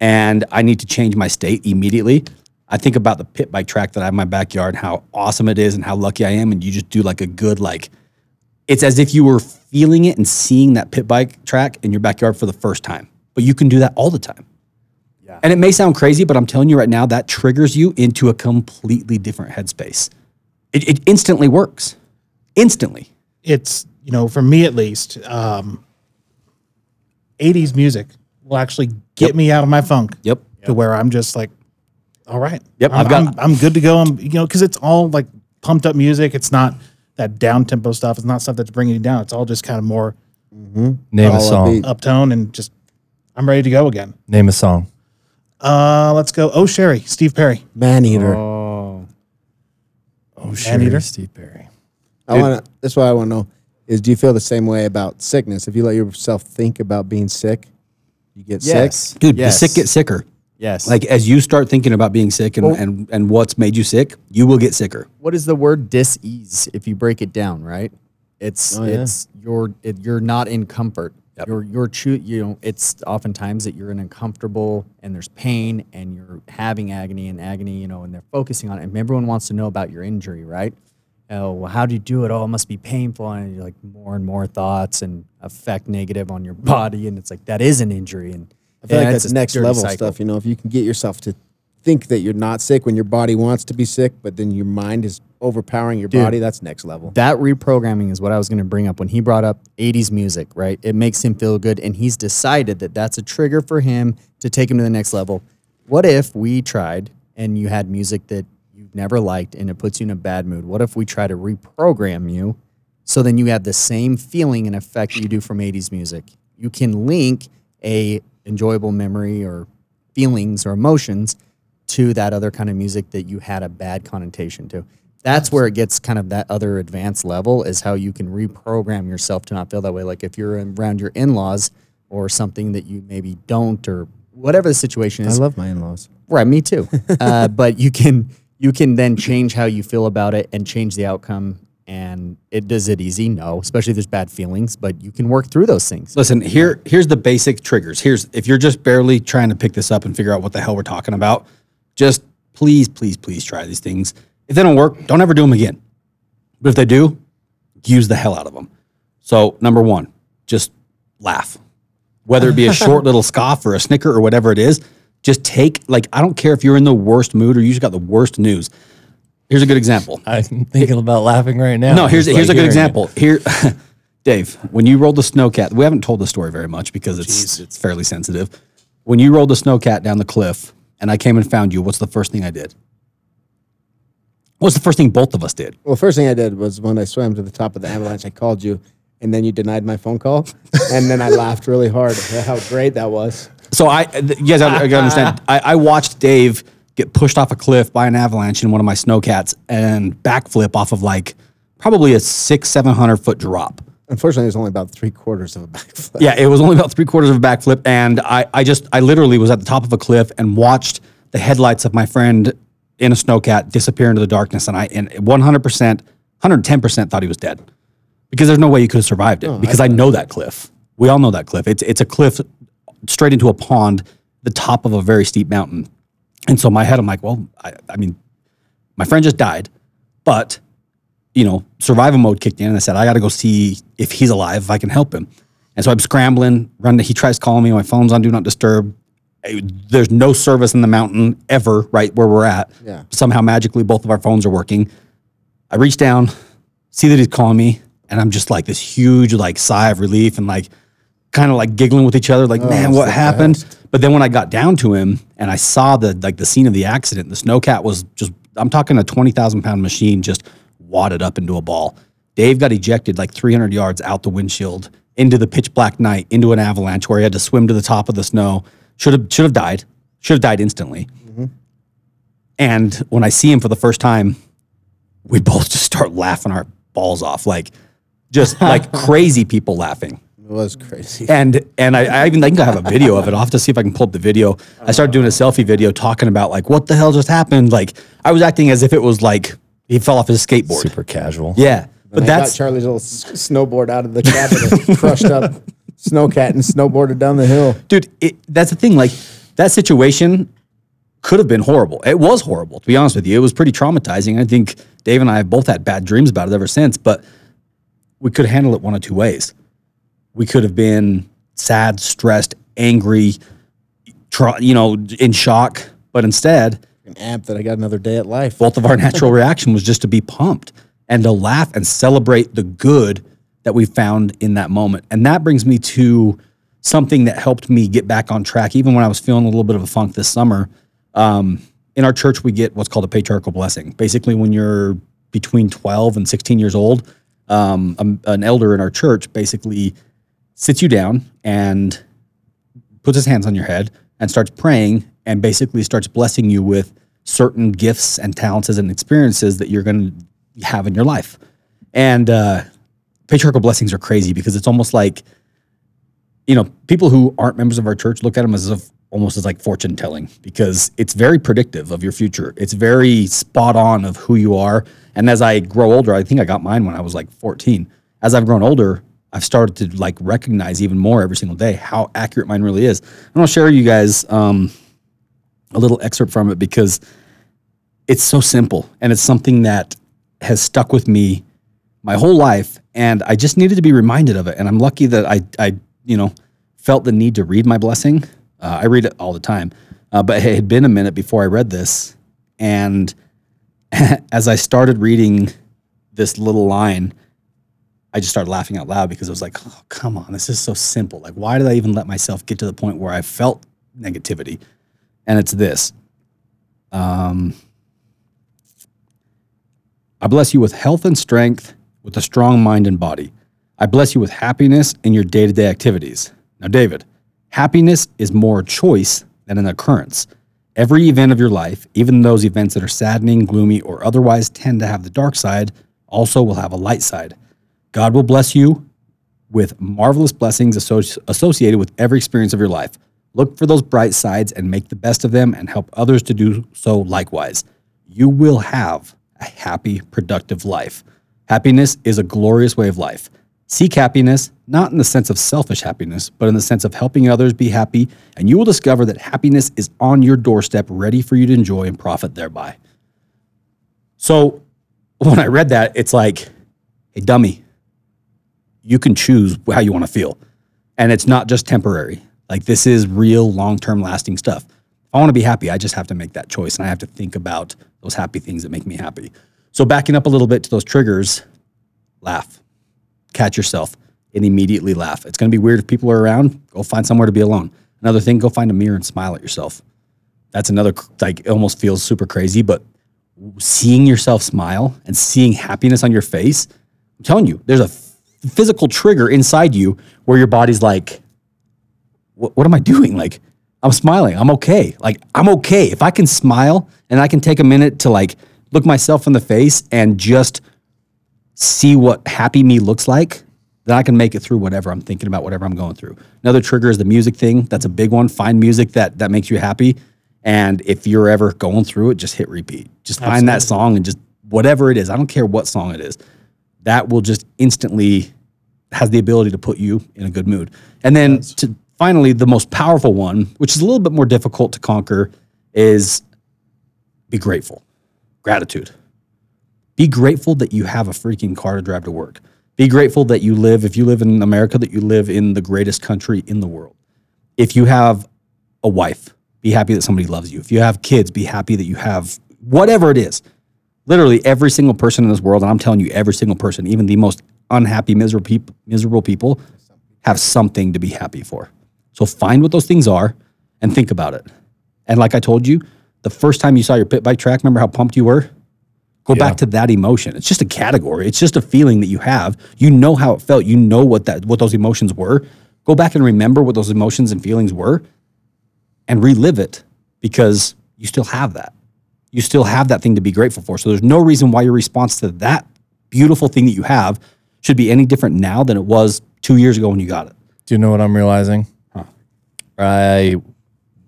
Speaker 2: and I need to change my state immediately, I think about the pit bike track that I have in my backyard and how awesome it is and how lucky I am and you just do like a good like it's as if you were feeling it and seeing that pit bike track in your backyard for the first time. But you can do that all the time. Yeah. And it may sound crazy, but I'm telling you right now, that triggers you into a completely different headspace. It, it instantly works. Instantly.
Speaker 6: It's, you know, for me at least, um, 80s music will actually get yep. me out of my funk.
Speaker 2: Yep.
Speaker 6: To where I'm just like, all right.
Speaker 2: Yep.
Speaker 6: I'm, I've got, I'm, I'm good to go. I'm, you know, because it's all like pumped up music. It's not that down tempo stuff. It's not stuff that's bringing you down. It's all just kind of more
Speaker 9: mm-hmm. name a song,
Speaker 6: uptone, and just I'm ready to go again.
Speaker 9: Name a song.
Speaker 6: Uh, let's go. Oh, Sherrie, Steve Perry.
Speaker 4: Man Eater. Oh.
Speaker 6: Oh, Eater? Sherrie
Speaker 4: Steve Perry.
Speaker 6: I want to. That's what I want to know is do you feel the same way about sickness? If you let yourself think about being sick, you get Yes.
Speaker 2: sick. Dude, Yes. the sick get sicker.
Speaker 6: Yes.
Speaker 2: Like as you start thinking about being sick and, and, and what's made you sick, you will get sicker.
Speaker 4: what is the word dis-ease if you break it down right it's oh, yeah. it's you're it, you're not in comfort Yep. You're you're cho- you know it's oftentimes that you're in uncomfortable and there's pain and you're having agony and agony you know and they're focusing on it and everyone wants to know about your injury right oh well how do you do it oh it must be painful and you're like more and more thoughts and affect negative on your body and it's like that is an injury and
Speaker 6: I feel like that's, the next level cycle. stuff you know if you can get yourself to think that you're not sick when your body wants to be sick but then your mind is overpowering your Dude, body, that's next level.
Speaker 4: That reprogramming is what I was going to bring up when he brought up 80s music, right? It makes him feel good, and he's decided that that's a trigger for him to take him to the next level. What if we tried and you had music that you've never liked and it puts you in a bad mood? What if we try to reprogram you so then you have the same feeling and effect you do from 80s music? You can link a enjoyable memory or feelings or emotions to that other kind of music that you had a bad connotation to that's where it gets kind of that other advanced level is how you can reprogram yourself to not feel that way. Like if you're around your in laws or something that you maybe don't or whatever the situation is.
Speaker 6: I love my in laws.
Speaker 4: Right, me too. uh, but you can you can then change how you feel about it and change the outcome. And it does it easy? No, especially if there's bad feelings, but you can work through those things.
Speaker 2: Listen, here here's the basic triggers. Here's if you're just barely trying to pick this up and figure out what the hell we're talking about, just please, please, please try these things. If they don't work, don't ever do them again. But if they do, use the hell out of them. So, number one, just laugh. Whether it be a short little scoff or a snicker or whatever it is, just take, like, I don't care if you're in the worst mood or you just got the worst news. Here's a good example.
Speaker 4: I'm thinking about laughing right now.
Speaker 2: No, here's, here's like a good example. It. Here, Dave, when you rolled the snowcat, we haven't told the story very much because it's, it's fairly sensitive. When you rolled the snowcat down the cliff and I came and found you, what's the first thing I did? What was the first thing both of us did?
Speaker 6: Well, first thing I did was when I swam to the top of the avalanche, I called you, and then you denied my phone call, and then I laughed really hard at how great that was.
Speaker 2: So I, you guys, I, I understand. I, I watched Dave get pushed off a cliff by an avalanche in one of my snowcats and backflip off of like probably a six, seven hundred foot drop.
Speaker 6: Unfortunately, it was only about three quarters of a backflip.
Speaker 2: Yeah, it was only about three quarters of a backflip, and I, I just, I literally was at the top of a cliff and watched the headlights of my friend in a snowcat disappear into the darkness, and I and 100 percent, 110 percent thought he was dead because there's no way you could have survived it oh, because I, I know that cliff. We all know that cliff. It's it's a cliff straight into a pond, the top of a very steep mountain, and so my head, I'm like, well, I, I mean, my friend just died, but you know, survival mode kicked in, and I said, I got to go see if he's alive, if I can help him. And so I'm scrambling, running. he tries calling me. My phone's on do not disturb there's no service in the mountain ever, right where we're at. Yeah. Somehow magically, both of our phones are working. I reach down, see that he's calling me, and I'm just like this huge like sigh of relief and like kind of like giggling with each other, like, oh, man, what happened? Best. But then when I got down to him and I saw the like the scene of the accident, the snowcat was just I'm talking a twenty thousand pound machine just wadded up into a ball. Dave got ejected like 300 yards out the windshield into the pitch black night into an avalanche where he had to swim to the top of the snow should have should have died. Should have died instantly. Mm-hmm. And when I see him for the first time, we both just start laughing our balls off, like just like crazy people laughing.
Speaker 6: It was crazy.
Speaker 2: And and I, I even think I have a video of it. I'll have to see if I can pull up the video. I oh. started doing a selfie video talking about like what the hell just happened. Like I was acting as if it was like he fell off his skateboard.
Speaker 9: Super casual.
Speaker 2: Yeah.
Speaker 6: But I that's Charlie's little s- snowboard out of the cabin, crushed up snowcat and snowboarded down the hill.
Speaker 2: Dude, it, that's the thing. Like that situation could have been horrible. It was horrible, to be honest with you. It was pretty traumatizing. I think Dave and I have both had bad dreams about it ever since, but we could handle it one of two ways. We could have been sad, stressed, angry, tra- you know, in shock, but instead,
Speaker 6: an amp that I got another day at life.
Speaker 2: Both of our natural reaction was just to be pumped and to laugh and celebrate the good that we found in that moment. And that brings me to something that helped me get back on track, even when I was feeling a little bit of a funk this summer. Um, in our church, we get what's called a patriarchal blessing. Basically, when you're between 12 and 16 years old, um, an elder in our church basically sits you down and puts his hands on your head and starts praying and basically starts blessing you with certain gifts and talents and experiences that you're going to have in your life. And uh, patriarchal blessings are crazy because it's almost like, you know, people who aren't members of our church look at them as if almost as like fortune telling because it's very predictive of your future. It's very spot on of who you are. And as I grow older, I think I got mine when I was like 14. As I've grown older, I've started to like recognize even more every single day how accurate mine really is. And I'll share you guys um, a little excerpt from it because it's so simple and it's something that has stuck with me my whole life, and I just needed to be reminded of it. And I'm lucky that I, I you know, felt the need to read my blessing. Uh, I read it all the time, uh, but it had been a minute before I read this, and as I started reading this little line, I just started laughing out loud because I was like, "Oh, come on, this is so simple. Like, why did I even let myself get to the point where I felt negativity?" And it's this. Um, I bless you with health and strength with a strong mind and body. I bless you with happiness in your day to day activities. Now, David, happiness is more a choice than an occurrence. Every event of your life, even those events that are saddening, gloomy, or otherwise tend to have the dark side, also will have a light side. God will bless you with marvelous blessings associated with every experience of your life. Look for those bright sides and make the best of them and help others to do so likewise. You will have a happy, productive life. Happiness is a glorious way of life. Seek happiness, not in the sense of selfish happiness, but in the sense of helping others be happy, and you will discover that happiness is on your doorstep, ready for you to enjoy and profit thereby. So when I read that, it's like, hey, dummy, you can choose how you want to feel. And it's not just temporary. Like, this is real, long term, lasting stuff. If I want to be happy, I just have to make that choice and I have to think about those happy things that make me happy. So backing up a little bit to those triggers, laugh, catch yourself, and immediately laugh. It's going to be weird if people are around. Go find somewhere to be alone. Another thing, go find a mirror and smile at yourself. That's another like almost feels super crazy, but seeing yourself smile and seeing happiness on your face, I'm telling you, there's a physical trigger inside you where your body's like, what am I doing? Like, I'm smiling. I'm okay. Like, I'm okay. If I can smile and I can take a minute to like look myself in the face and just see what happy me looks like, then I can make it through whatever I'm thinking about, whatever I'm going through. Another trigger is the music thing. That's a big one. Find music that that makes you happy. And if you're ever going through it, just hit repeat. Just Absolutely. find that song and just whatever it is. I don't care what song it is. That will just instantly has the ability to put you in a good mood. And then yes. to finally the most powerful one, which is a little bit more difficult to conquer, is be grateful gratitude. Be grateful that you have a freaking car to drive to work. Be grateful that you live, if you live in America, that you live in the greatest country in the world. If you have a wife, be happy that somebody loves you. If you have kids, be happy that you have whatever it is. Literally every single person in this world, and I'm telling you, every single person, even the most unhappy, miserable, miserable people, have something to be happy for. So find what those things are and think about it. And like I told you, the first time you saw your pit bike track, remember how pumped you were? Go yeah. back to that emotion. It's just a category. It's just a feeling that you have. You know how it felt. You know what that what those emotions were. Go back and remember what those emotions and feelings were and relive it because you still have that. You still have that thing to be grateful for. So there's no reason why your response to that beautiful thing that you have should be any different now than it was 2 years ago when you got it.
Speaker 9: Do you know what I'm realizing? Huh. I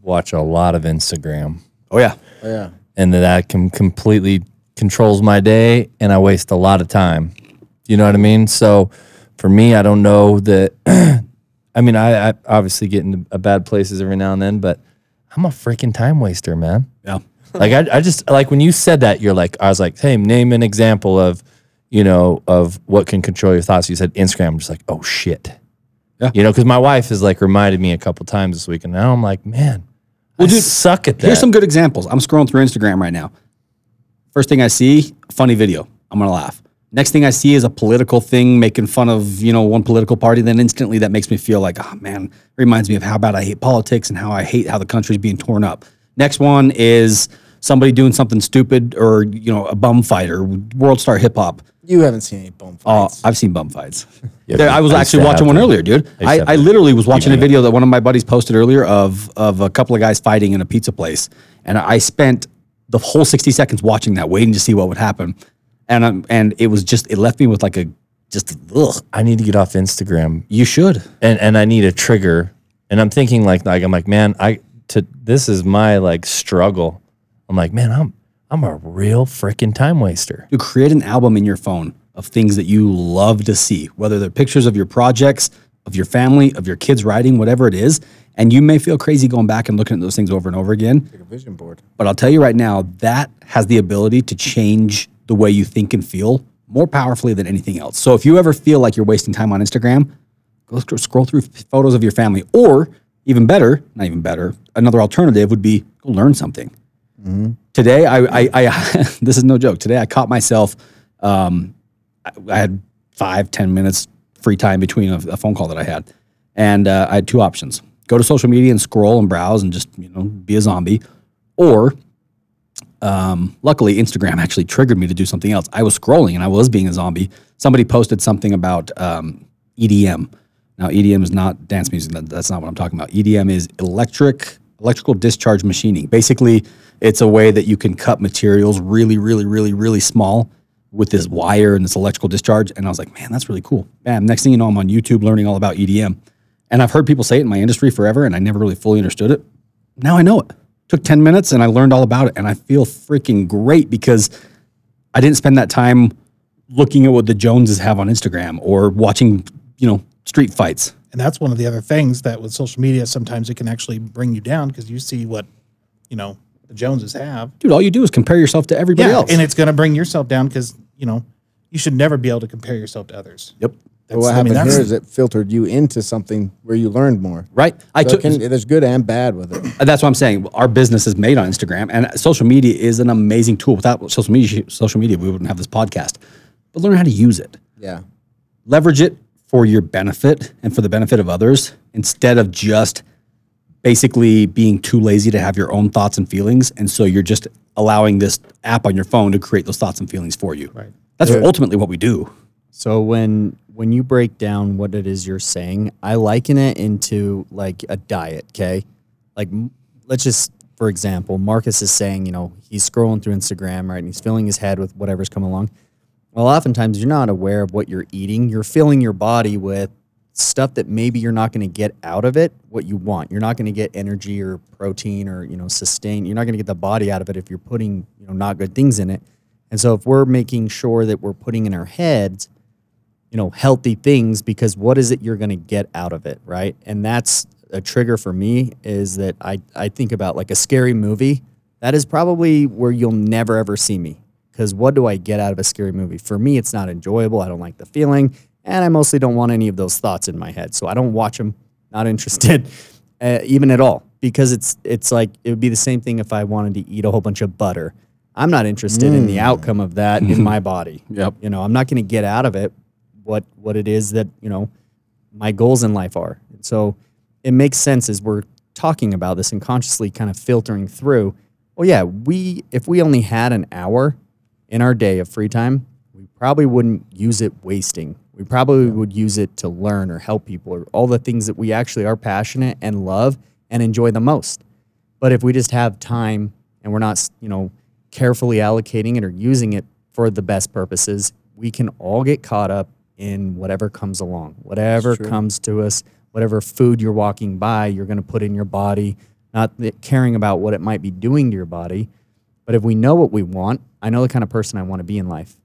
Speaker 9: watch a lot of Instagram
Speaker 2: Oh yeah.
Speaker 6: Oh, yeah. And
Speaker 9: that can completely controls my day and I waste a lot of time. You know what I mean? So for me, I don't know that I mean I, I obviously get into uh, bad places every now and then, but I'm a freaking time waster, man.
Speaker 2: Yeah.
Speaker 9: like I, I just like when you said that, you're like I was like, hey, name an example of you know, of what can control your thoughts. You said Instagram. I'm just like, oh shit. Yeah. You know, because my wife has like reminded me a couple times this week, and now I'm like, man, well, I suck at that.
Speaker 2: Here's some good examples. I'm scrolling through Instagram right now. First thing I see, funny video. I'm gonna laugh. Next thing I see is a political thing making fun of you know one political party. Then instantly that makes me feel like, oh man, reminds me of how bad I hate politics and how I hate how the country's being torn up. Next one is somebody doing something stupid or you know a bum fight or world star hip hop.
Speaker 6: You haven't seen any bum uh,
Speaker 2: fights. I've seen bum fights. Yeah, there, I was I actually watching one earlier, dude. I, I, I literally was watching a video that one of my buddies posted earlier of of a couple of guys fighting in a pizza place, and I spent the whole sixty seconds watching that, waiting to see what would happen, and um, and it was just it left me with like a just ugh.
Speaker 9: I need to get off Instagram.
Speaker 2: You should,
Speaker 9: and and I need a trigger, and I'm thinking like like I'm like man I to this is my like struggle I'm like, man, I'm I'm a real freaking time waster.
Speaker 2: To create an album in your phone of things that you love to see, whether they're pictures of your projects, of your family, of your kids writing, whatever it is. And you may feel crazy going back and looking at those things over and over again. Like a vision board. But I'll tell you right now, that has the ability to change the way you think and feel more powerfully than anything else. So if you ever feel like you're wasting time on Instagram, go scroll through photos of your family. Or even better, not even better, another alternative would be go learn something. Mm-hmm. Today, I, I, I this is no joke. Today, I caught myself. Um, I, I had five, ten minutes free time between a, a phone call that I had, and uh, I had two options: go to social media and scroll and browse and just you know be a zombie, or um, luckily Instagram actually triggered me to do something else. I was scrolling and I was being a zombie. Somebody posted something about um, EDM. Now EDM is not dance music. that's not what I'm talking about. EDM is electric electrical discharge machining. Basically, it's a way that you can cut materials really, really, really, really small with this wire and this electrical discharge. And I was like, man, that's really cool. Bam. Next thing you know, I'm on YouTube learning all about EDM. And I've heard people say it in my industry forever, and I never really fully understood it. Now I know it. Took 10 minutes and I learned all about it. And I feel freaking great because I didn't spend that time looking at what the Joneses have on Instagram or watching, you know, street fights.
Speaker 6: And that's one of the other things that with social media, sometimes it can actually bring you down because you see what, you know, the Joneses have.
Speaker 2: Dude, all you do is compare yourself to everybody yeah, else.
Speaker 6: And it's going
Speaker 2: to
Speaker 6: bring yourself down because, you know, you should never be able to compare yourself to others.
Speaker 2: Yep.
Speaker 6: Well, what I happened mean, here is it filtered you into something where you learned more.
Speaker 2: Right.
Speaker 6: So I took, can, there's good and bad with it.
Speaker 2: That's what I'm saying. Our business is made on Instagram, and social media is an amazing tool. Without social media, social media, we wouldn't have this podcast. But learn how to use it.
Speaker 6: Yeah.
Speaker 2: Leverage it for your benefit and for the benefit of others instead of just basically being too lazy to have your own thoughts and feelings, and so you're just allowing this app on your phone to create those thoughts and feelings for you.
Speaker 6: Right.
Speaker 2: That's yeah. ultimately what we do.
Speaker 4: So when when you break down what it is you're saying, I liken it into like a diet. Okay, like let's just for example, Marcus is saying you know he's scrolling through Instagram right, and he's filling his head with whatever's coming along. Well, oftentimes you're not aware of what you're eating. You're filling your body with stuff that maybe you're not going to get out of it what you want. You're not going to get energy or protein or, you know, sustain. You're not going to
Speaker 9: get the body out of it if you're putting, you know, not good things in it. And so if we're making sure that we're putting in our heads, you know, healthy things because what is it you're going to get out of it, right? And that's a trigger for me is that I I think about like a scary movie. That is probably where you'll never ever see me because what do I get out of a scary movie? For me, it's not enjoyable. I don't like the feeling. And I mostly don't want any of those thoughts in my head. So I don't watch them, not interested uh, even at all because it's it's like it would be the same thing if I wanted to eat a whole bunch of butter. I'm not interested mm. in the mm. outcome of that in my body.
Speaker 2: Yep.
Speaker 9: You know, I'm not going to get out of it what what it is that, you know, my goals in life are. And so it makes sense as we're talking about this and consciously kind of filtering through well yeah we if we only had an hour in our day of free time we probably wouldn't use it wasting we probably would use it to learn or help people or all the things that we actually are passionate and love and enjoy the most. But if we just have time and we're not, you know, carefully allocating it or using it for the best purposes, we can all get caught up in whatever comes along, whatever comes to us, whatever food you're walking by, you're going to put in your body, not caring about what it might be doing to your body. But if we know what we want, I know the kind of person I want to be in life.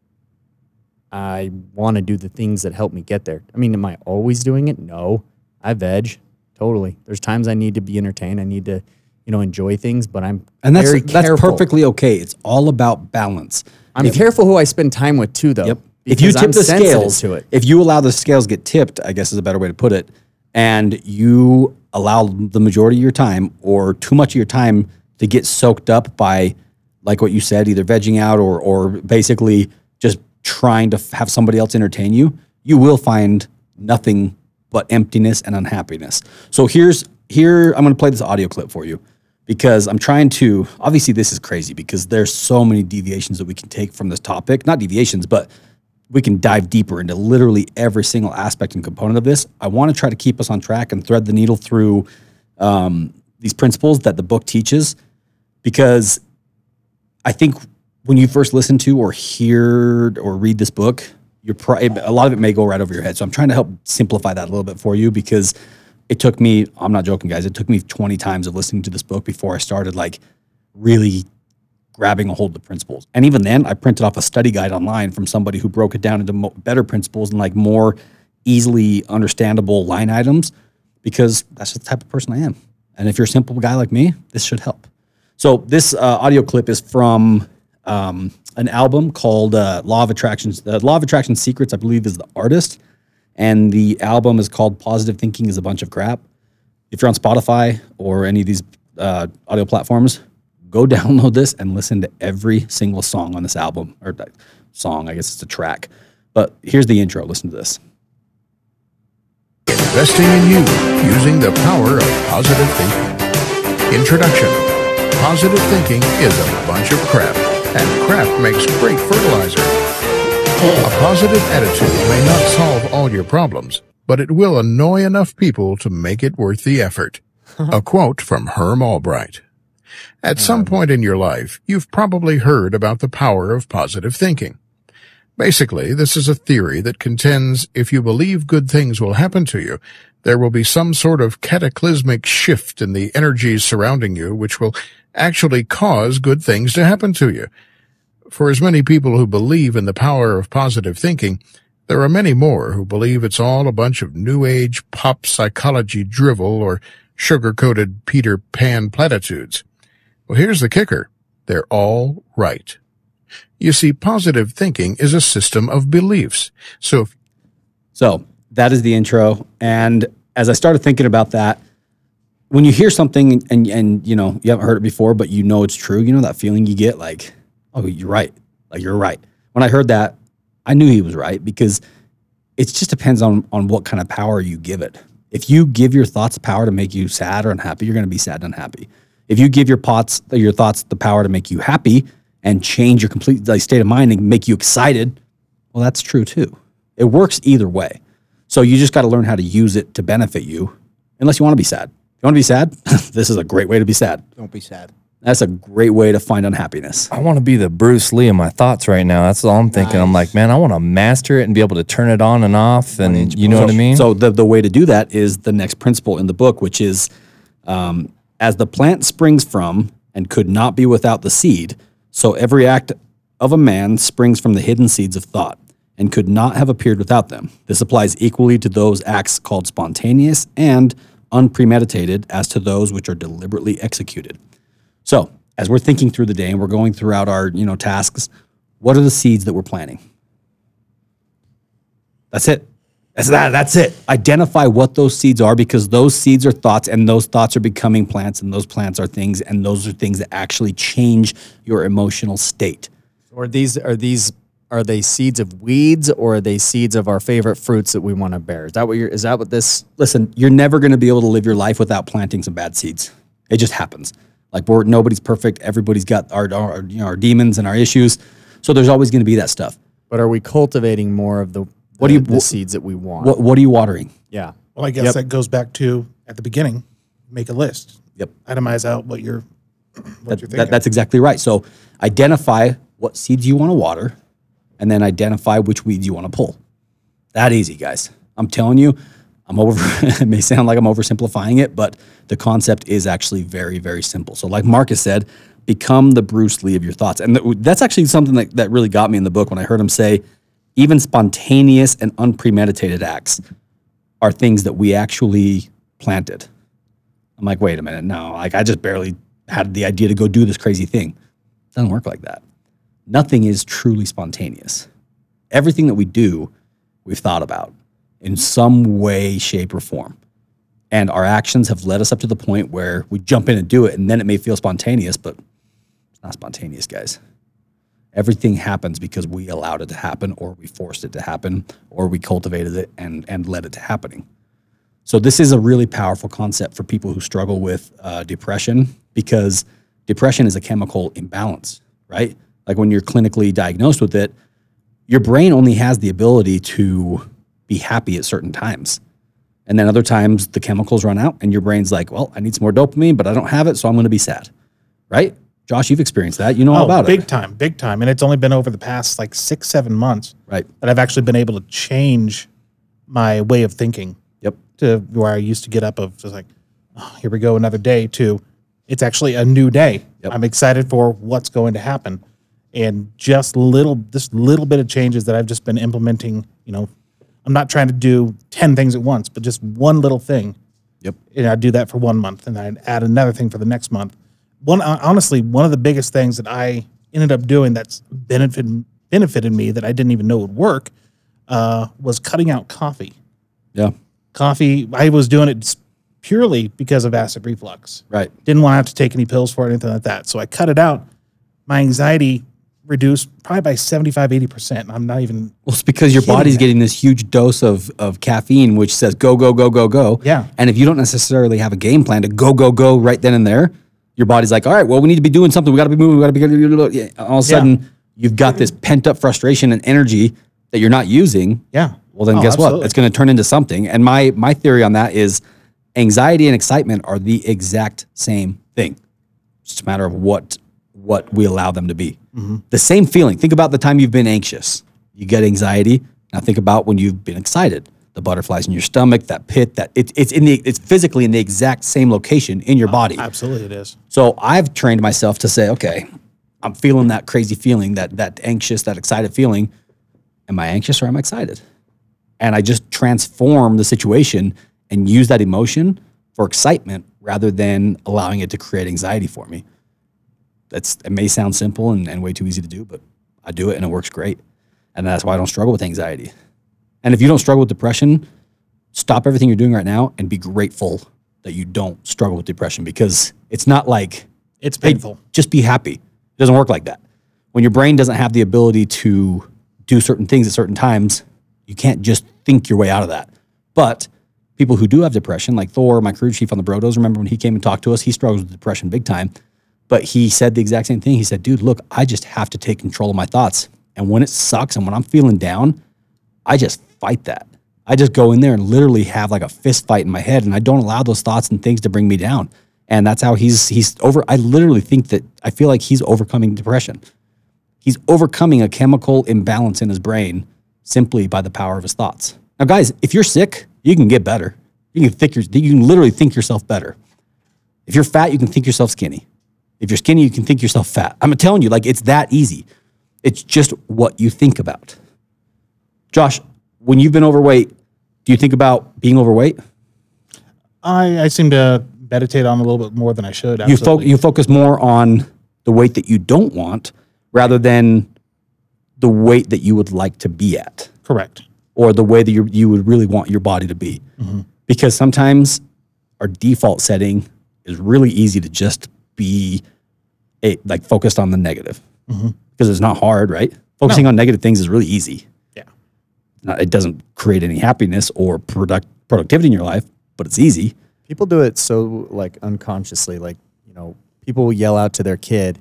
Speaker 9: I want to do the things that help me get there. I mean, am I always doing it? No. I veg totally. There's times I need to be entertained. I need to, you know, enjoy things, but I'm
Speaker 2: and that's that's perfectly okay. It's all about balance.
Speaker 9: I'm if, careful who I spend time with too, though. Yep.
Speaker 2: If you tip I'm the scales to it, if you allow the scales get tipped, I guess is a better way to put it, and you allow the majority of your time or too much of your time to get soaked up by, like what you said, either vegging out or or basically just trying to have somebody else entertain you, you will find nothing but emptiness and unhappiness. So here's here I'm going to play this audio clip for you because I'm trying to obviously this is crazy because there's so many deviations that we can take from this topic, not deviations, but we can dive deeper into literally every single aspect and component of this. I want to try to keep us on track and thread the needle through um, these principles that the book teaches because I think when you first listen to or hear or read this book, you're pro- a lot of it may go right over your head. So I'm trying to help simplify that a little bit for you because it took me, I'm not joking, guys, it took me 20 times of listening to this book before I started like really grabbing a hold of the principles. And even then, I printed off a study guide online from somebody who broke it down into mo- better principles and like more easily understandable line items because that's the type of person I am. And if you're a simple guy like me, this should help. So this uh, audio clip is from um, an album called uh, Law of Attraction. Uh, Law of Attraction Secrets, I believe, is the artist, and the album is called Positive Thinking is a Bunch of Crap. If you're on Spotify or any of these uh, audio platforms, go download this and listen to every single song on this album or song. I guess it's a track. But here's the intro. Listen to this.
Speaker 10: Investing in you using the power of positive thinking. Introduction Positive thinking is a bunch of crap and crap makes great fertilizer. A positive attitude may not solve all your problems, but it will annoy enough people to make it worth the effort. A quote from Herm Albright. At some um. point in your life, you've probably heard about the power of positive thinking. Basically, this is a theory that contends if you believe good things will happen to you, there will be some sort of cataclysmic shift in the energies surrounding you which will actually cause good things to happen to you. For as many people who believe in the power of positive thinking, there are many more who believe it's all a bunch of new age pop psychology drivel or sugar-coated Peter Pan platitudes. Well, here's the kicker. They're all right. You see, positive thinking is a system of beliefs. So,
Speaker 2: so that is the intro. And as I started thinking about that, when you hear something and and you know you haven't heard it before, but you know it's true. You know that feeling you get, like, oh, you're right, like you're right. When I heard that, I knew he was right because it just depends on on what kind of power you give it. If you give your thoughts power to make you sad or unhappy, you're going to be sad and unhappy. If you give your pots your thoughts the power to make you happy and change your complete like, state of mind and make you excited, well, that's true too. It works either way. So you just got to learn how to use it to benefit you, unless you want to be sad you want to be sad? this is a great way to be sad.
Speaker 6: Don't be sad.
Speaker 2: That's a great way to find unhappiness.
Speaker 9: I want to be the Bruce Lee of my thoughts right now. That's all I'm thinking. I'm like, man, I want to master it and be able to turn it on and off. And you know
Speaker 2: so,
Speaker 9: what I mean?
Speaker 2: So the, the way to do that is the next principle in the book, which is um, as the plant springs from and could not be without the seed, so every act of a man springs from the hidden seeds of thought and could not have appeared without them. This applies equally to those acts called spontaneous and unpremeditated as to those which are deliberately executed. So, as we're thinking through the day and we're going throughout our, you know, tasks, what are the seeds that we're planting? That's it. That's that. That's it. Identify what those seeds are because those seeds are thoughts and those thoughts are becoming plants and those plants are things and those are things that actually change your emotional state.
Speaker 9: Or these are these are they seeds of weeds or are they seeds of our favorite fruits that we want to bear? Is that what you're, is that what this?
Speaker 2: Listen, you're never going to be able to live your life without planting some bad seeds. It just happens. Like we're, nobody's perfect. Everybody's got our, our, you know, our demons and our issues. So there's always going to be that stuff.
Speaker 9: But are we cultivating more of the, the what do you, the seeds that we want?
Speaker 2: What, what are you watering?
Speaker 9: Yeah.
Speaker 6: Well, I guess yep. that goes back to at the beginning, make a list.
Speaker 2: Yep.
Speaker 6: Itemize out what you're,
Speaker 2: what that, you're thinking. That, that's exactly right. So identify what seeds you want to water and then identify which weeds you want to pull. That easy, guys. I'm telling you, I'm over, it may sound like I'm oversimplifying it, but the concept is actually very, very simple. So, like Marcus said, become the Bruce Lee of your thoughts. And that's actually something that, that really got me in the book when I heard him say, even spontaneous and unpremeditated acts are things that we actually planted. I'm like, wait a minute, no, like I just barely had the idea to go do this crazy thing. It doesn't work like that nothing is truly spontaneous. Everything that we do, we've thought about in some way, shape, or form. And our actions have led us up to the point where we jump in and do it, and then it may feel spontaneous, but it's not spontaneous, guys. Everything happens because we allowed it to happen, or we forced it to happen, or we cultivated it and, and led it to happening. So, this is a really powerful concept for people who struggle with uh, depression because depression is a chemical imbalance, right? like when you're clinically diagnosed with it, your brain only has the ability to be happy at certain times. And then other times the chemicals run out and your brain's like, well, I need some more dopamine, but I don't have it, so I'm going to be sad. Right? Josh, you've experienced that. You know oh, all about
Speaker 6: big it. Big time, big time. And it's only been over the past like six, seven months
Speaker 2: right.
Speaker 6: that I've actually been able to change my way of thinking.
Speaker 2: Yep.
Speaker 6: To where I used to get up of just like, oh, here we go, another day, to it's actually a new day. Yep. I'm excited for what's going to happen and just little this little bit of changes that I've just been implementing. You know, I'm not trying to do ten things at once, but just one little thing.
Speaker 2: Yep. And
Speaker 6: I'd do that for one month, and I'd add another thing for the next month. One uh, honestly, one of the biggest things that I ended up doing that's benefited benefited me that I didn't even know would work uh, was cutting out coffee.
Speaker 2: Yeah.
Speaker 6: Coffee. I was doing it purely because of acid reflux.
Speaker 2: Right.
Speaker 6: Didn't want to have to take any pills for it, anything like that. So I cut it out. My anxiety reduced probably by 75 80% i'm not even
Speaker 2: well it's because your body's that. getting this huge dose of of caffeine which says go go go go go
Speaker 6: yeah
Speaker 2: and if you don't necessarily have a game plan to go go go right then and there your body's like all right well we need to be doing something we got to be moving we got to be all of a sudden yeah. you've got this pent up frustration and energy that you're not using
Speaker 6: yeah
Speaker 2: well then oh, guess absolutely. what it's going to turn into something and my my theory on that is anxiety and excitement are the exact same thing it's just a matter of what what we allow them to be Mm-hmm. The same feeling. Think about the time you've been anxious. You get anxiety. Now think about when you've been excited. The butterflies in your stomach, that pit, that it, it's in the it's physically in the exact same location in your uh, body.
Speaker 6: absolutely, it is.
Speaker 2: So I've trained myself to say, okay, I'm feeling that crazy feeling, that that anxious, that excited feeling. Am I anxious or am I excited? And I just transform the situation and use that emotion for excitement rather than allowing it to create anxiety for me that's it may sound simple and, and way too easy to do, but I do it and it works great. And that's why I don't struggle with anxiety. And if you don't struggle with depression, stop everything you're doing right now and be grateful that you don't struggle with depression because it's not like
Speaker 6: it's painful. Hey,
Speaker 2: just be happy. It doesn't work like that. When your brain doesn't have the ability to do certain things at certain times, you can't just think your way out of that. But people who do have depression, like Thor, my crew chief on the Brodos, remember when he came and talked to us, he struggles with depression big time. But he said the exact same thing. He said, dude, look, I just have to take control of my thoughts. And when it sucks and when I'm feeling down, I just fight that. I just go in there and literally have like a fist fight in my head and I don't allow those thoughts and things to bring me down. And that's how he's he's over I literally think that I feel like he's overcoming depression. He's overcoming a chemical imbalance in his brain simply by the power of his thoughts. Now guys, if you're sick, you can get better. You can think you can literally think yourself better. If you're fat, you can think yourself skinny. If you're skinny, you can think yourself fat. I'm telling you, like, it's that easy. It's just what you think about. Josh, when you've been overweight, do you think about being overweight?
Speaker 6: I, I seem to meditate on a little bit more than I should.
Speaker 2: You, fo- you focus more on the weight that you don't want rather than the weight that you would like to be at.
Speaker 6: Correct.
Speaker 2: Or the way that you, you would really want your body to be. Mm-hmm. Because sometimes our default setting is really easy to just be a, like focused on the negative mm-hmm. because mm-hmm. it's not hard, right? Focusing no. on negative things is really easy.
Speaker 6: Yeah,
Speaker 2: not, it doesn't create any happiness or product productivity in your life, but it's easy.
Speaker 9: People do it so like unconsciously, like you know, people will yell out to their kid,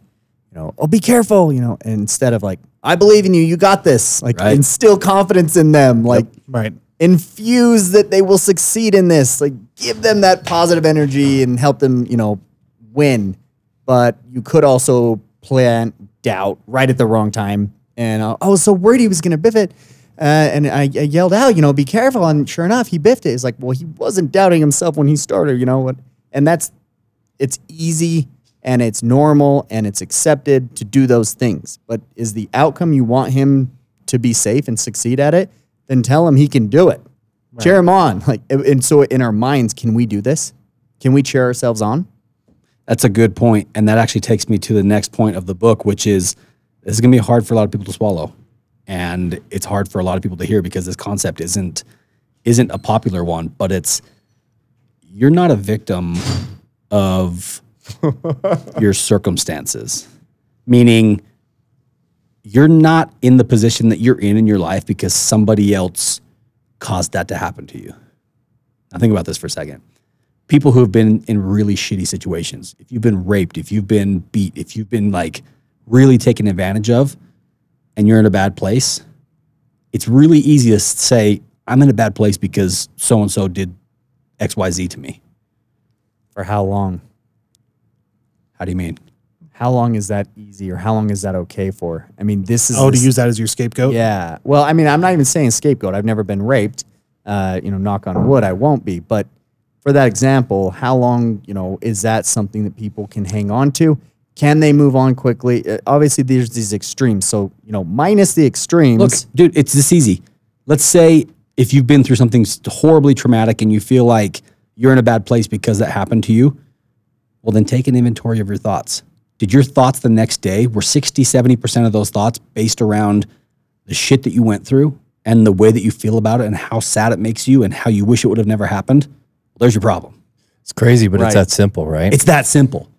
Speaker 9: you know, "Oh, be careful," you know, instead of like, "I believe in you, you got this," like right. instill confidence in them, like yep.
Speaker 2: right
Speaker 9: infuse that they will succeed in this like give them that positive energy and help them you know win but you could also plant doubt right at the wrong time. And I uh, was oh, so worried he was going to biff it. Uh, and I, I, yelled out, you know, be careful. And sure enough, he biffed it. He's like, well, he wasn't doubting himself when he started, you know what? And that's, it's easy and it's normal and it's accepted to do those things. But is the outcome you want him to be safe and succeed at it? Then tell him he can do it. Right. Cheer him on. Like, and so in our minds, can we do this? Can we cheer ourselves on?
Speaker 2: That's a good point, and that actually takes me to the next point of the book, which is this is going to be hard for a lot of people to swallow, and it's hard for a lot of people to hear because this concept isn't isn't a popular one, but it's you're not a victim of your circumstances, meaning you're not in the position that you're in in your life because somebody else caused that to happen to you. Now think about this for a second people who have been in really shitty situations. If you've been raped, if you've been beat, if you've been like really taken advantage of and you're in a bad place, it's really easy to say, I'm in a bad place because so and so did XYZ to me.
Speaker 9: For how long?
Speaker 2: How do you mean?
Speaker 9: How long is that easy or how long is that okay for? I mean, this is.
Speaker 2: Oh, this, to use that as your scapegoat?
Speaker 9: Yeah. Well, I mean, I'm not even saying scapegoat. I've never been raped. Uh, you know, knock on wood, I won't be. But for that example, how long, you know, is that something that people can hang on to? Can they move on quickly? Uh, obviously, there's these extremes. So, you know, minus the extremes. Look,
Speaker 2: dude, it's this easy. Let's say if you've been through something horribly traumatic and you feel like you're in a bad place because that happened to you, well, then take an inventory of your thoughts. Did your thoughts the next day were 60, 70% of those thoughts based around the shit that you went through and the way that you feel about it and how sad it makes you and how you wish it would have never happened? Well, there's your problem.
Speaker 9: It's crazy, but right? it's that simple, right?
Speaker 2: It's that simple.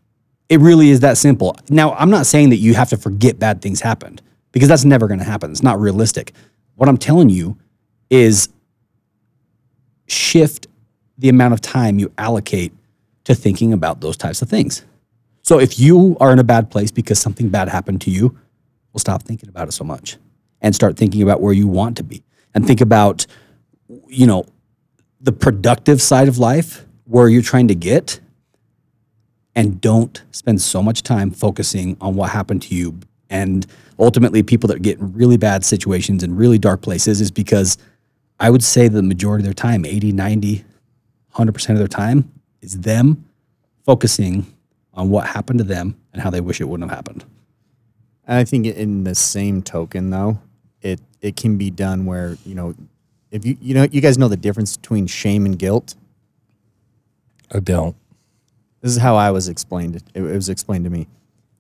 Speaker 2: It really is that simple. Now, I'm not saying that you have to forget bad things happened because that's never going to happen. It's not realistic. What I'm telling you is shift the amount of time you allocate to thinking about those types of things. So if you are in a bad place because something bad happened to you, well, stop thinking about it so much and start thinking about where you want to be and think about, you know, the productive side of life where you're trying to get and don't spend so much time focusing on what happened to you and ultimately people that get in really bad situations and really dark places is because i would say the majority of their time 80 90 100% of their time is them focusing on what happened to them and how they wish it wouldn't have happened
Speaker 9: i think in the same token though it it can be done where you know if you you know you guys know the difference between shame and guilt.
Speaker 2: I don't.
Speaker 9: This is how I was explained. It, it was explained to me.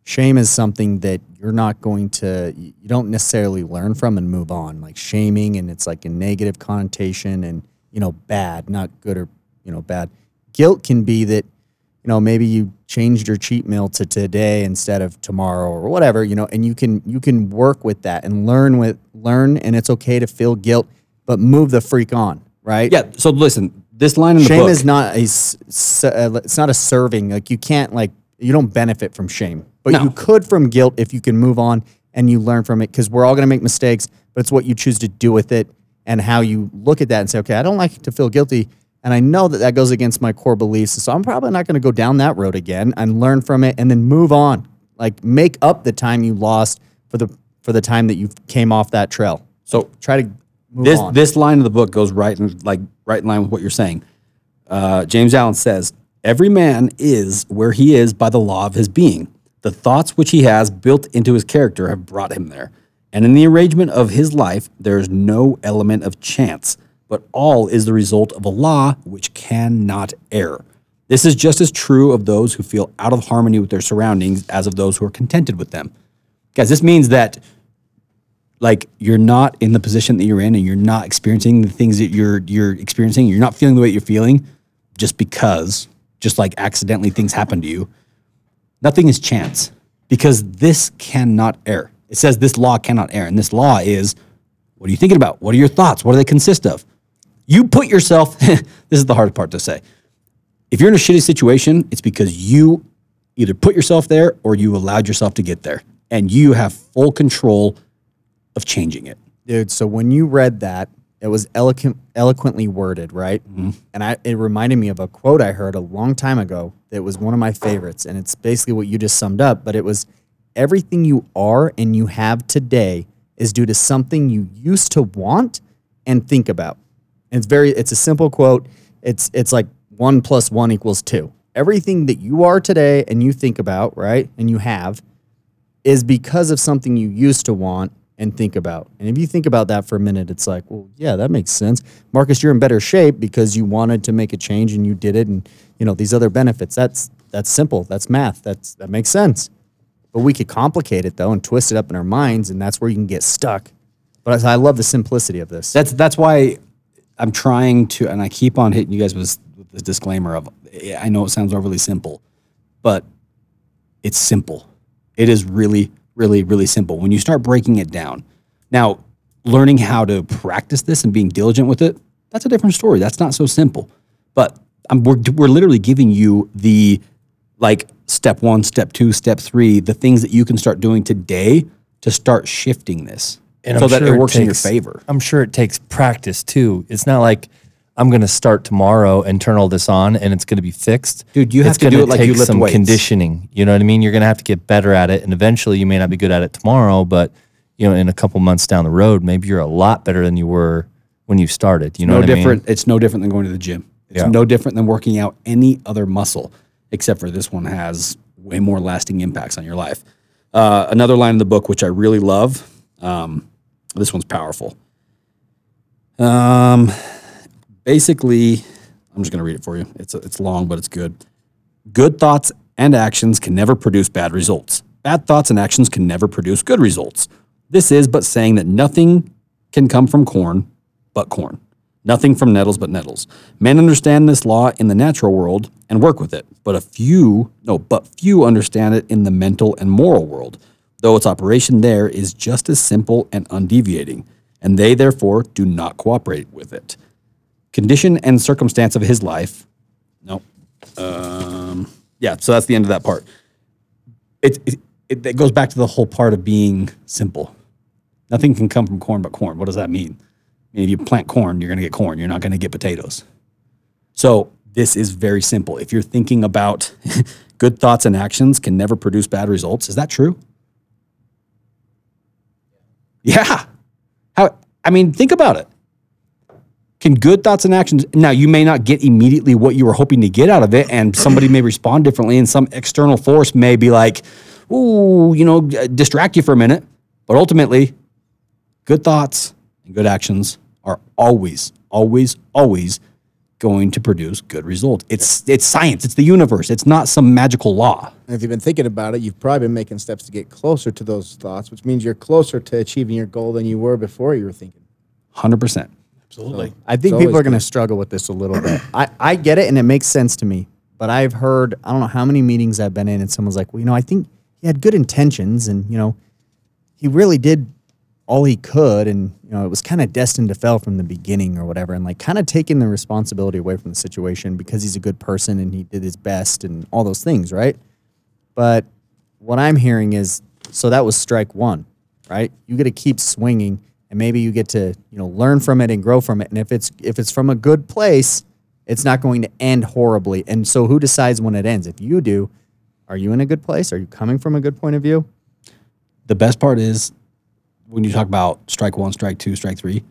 Speaker 9: Shame is something that you're not going to, you don't necessarily learn from and move on. Like shaming, and it's like a negative connotation, and you know, bad, not good or you know, bad. Guilt can be that you know maybe you changed your cheat meal to today instead of tomorrow or whatever you know and you can you can work with that and learn with learn and it's okay to feel guilt but move the freak on, right?
Speaker 2: Yeah. So listen, this line in
Speaker 9: shame the book,
Speaker 2: is not
Speaker 9: a uh, it's not a serving. Like you can't like you don't benefit from shame, but no. you could from guilt if you can move on and you learn from it because we're all going to make mistakes, but it's what you choose to do with it and how you look at that and say, okay, I don't like to feel guilty. And I know that that goes against my core beliefs. So I'm probably not going to go down that road again and learn from it and then move on. Like make up the time you lost for the for the time that you came off that trail. So try to
Speaker 2: move this on. this line of the book goes right in like right in line with what you're saying. Uh, James Allen says, "Every man is where he is by the law of his being. The thoughts which he has built into his character have brought him there, and in the arrangement of his life, there is no element of chance, but all is the result of a law which cannot err." This is just as true of those who feel out of harmony with their surroundings as of those who are contented with them. Guys, this means that like you're not in the position that you're in and you're not experiencing the things that you're you're experiencing you're not feeling the way you're feeling just because just like accidentally things happen to you nothing is chance because this cannot err it says this law cannot err and this law is what are you thinking about what are your thoughts what do they consist of you put yourself this is the hard part to say if you're in a shitty situation it's because you either put yourself there or you allowed yourself to get there and you have full control of changing it.
Speaker 9: Dude, so when you read that, it was eloquent, eloquently worded, right? Mm-hmm. And I, it reminded me of a quote I heard a long time ago that was one of my favorites. And it's basically what you just summed up, but it was everything you are and you have today is due to something you used to want and think about. And it's very, it's a simple quote. It's, it's like one plus one equals two. Everything that you are today and you think about, right? And you have is because of something you used to want and think about. And if you think about that for a minute, it's like, well, yeah, that makes sense. Marcus, you're in better shape because you wanted to make a change and you did it and you know, these other benefits. That's that's simple. That's math. That's that makes sense. But we could complicate it though and twist it up in our minds and that's where you can get stuck. But I, love the simplicity of this.
Speaker 2: That's that's why I'm trying to and I keep on hitting you guys with, with disclaimer of I know it sounds overly simple, but it's simple. It is really really, really simple when you start breaking it down. Now, learning how to practice this and being diligent with it, that's a different story. That's not so simple. But we're, we're literally giving you the like step one, step two, step three, the things that you can start doing today to start shifting this and so I'm that sure it works it
Speaker 9: takes,
Speaker 2: in your favor. I'm
Speaker 9: sure it takes practice too. It's not like I'm going to start tomorrow and turn all this on and it's going to be fixed.
Speaker 2: Dude, you
Speaker 9: it's have
Speaker 2: to do it like you lift some weights.
Speaker 9: conditioning. You know what I mean? You're going to have to get better at it and eventually you may not be good at it tomorrow, but you know, in a couple months down the road, maybe you're a lot better than you were when you started. You
Speaker 2: know
Speaker 9: no
Speaker 2: different.
Speaker 9: I mean?
Speaker 2: It's no different than going to the gym. It's yeah. no different than working out any other muscle, except for this one has way more lasting impacts on your life. Uh, another line in the book, which I really love. Um, this one's powerful. Um, basically, I'm just going to read it for you. It's, it's long, but it's good. Good thoughts and actions can never produce bad results. Bad thoughts and actions can never produce good results. This is but saying that nothing can come from corn but corn, nothing from nettles but nettles. Men understand this law in the natural world and work with it, but a few, no, but few understand it in the mental and moral world, though its operation there is just as simple and undeviating, and they therefore do not cooperate with it condition and circumstance of his life.
Speaker 9: Nope. Um,
Speaker 2: yeah, so that's the end of that part. It, it, it, goes back to the whole part of being simple. Nothing can come from corn but corn. What does that mean? I mean if you plant corn, you're going to get corn. You're not going to get potatoes. So this is very simple. If you're thinking about good thoughts and actions can never produce bad results, is that true? Yeah. How I mean, think about it. Can good thoughts and actions, now you may not get immediately what you were hoping to get out of it, and somebody may respond differently, and some external force may be like, ooh, you know, uh, distract you for a minute. But ultimately, good thoughts and good actions are always, always, always going to produce good results. It's it's science. It's the universe. It's not some magical law.
Speaker 9: And if you've been thinking about it, you've probably been making steps to get closer to those thoughts, which means you're closer to achieving your goal than you were before you were thinking. Hundred percent. Absolutely. So I think people are going to struggle with this a little bit. I, I get it and it makes sense to me. But I've heard, I don't know how many meetings I've been in, and someone's like, well, you know, I think he had good intentions and, you know, he really did all he could. And, you know, it was kind of destined to fail from the beginning or whatever. And like kind of taking the responsibility away from the situation because he's a good person and he did his best and all those things, right? But what I'm hearing is so that was strike one, right? You got to keep swinging and maybe you get to you know learn from it and grow from it and if it's if it's from a good place it's not going to end horribly and so who decides when it ends if you do are you in a good place are you coming from a good point of view
Speaker 2: the best part is when you talk about strike one strike two strike three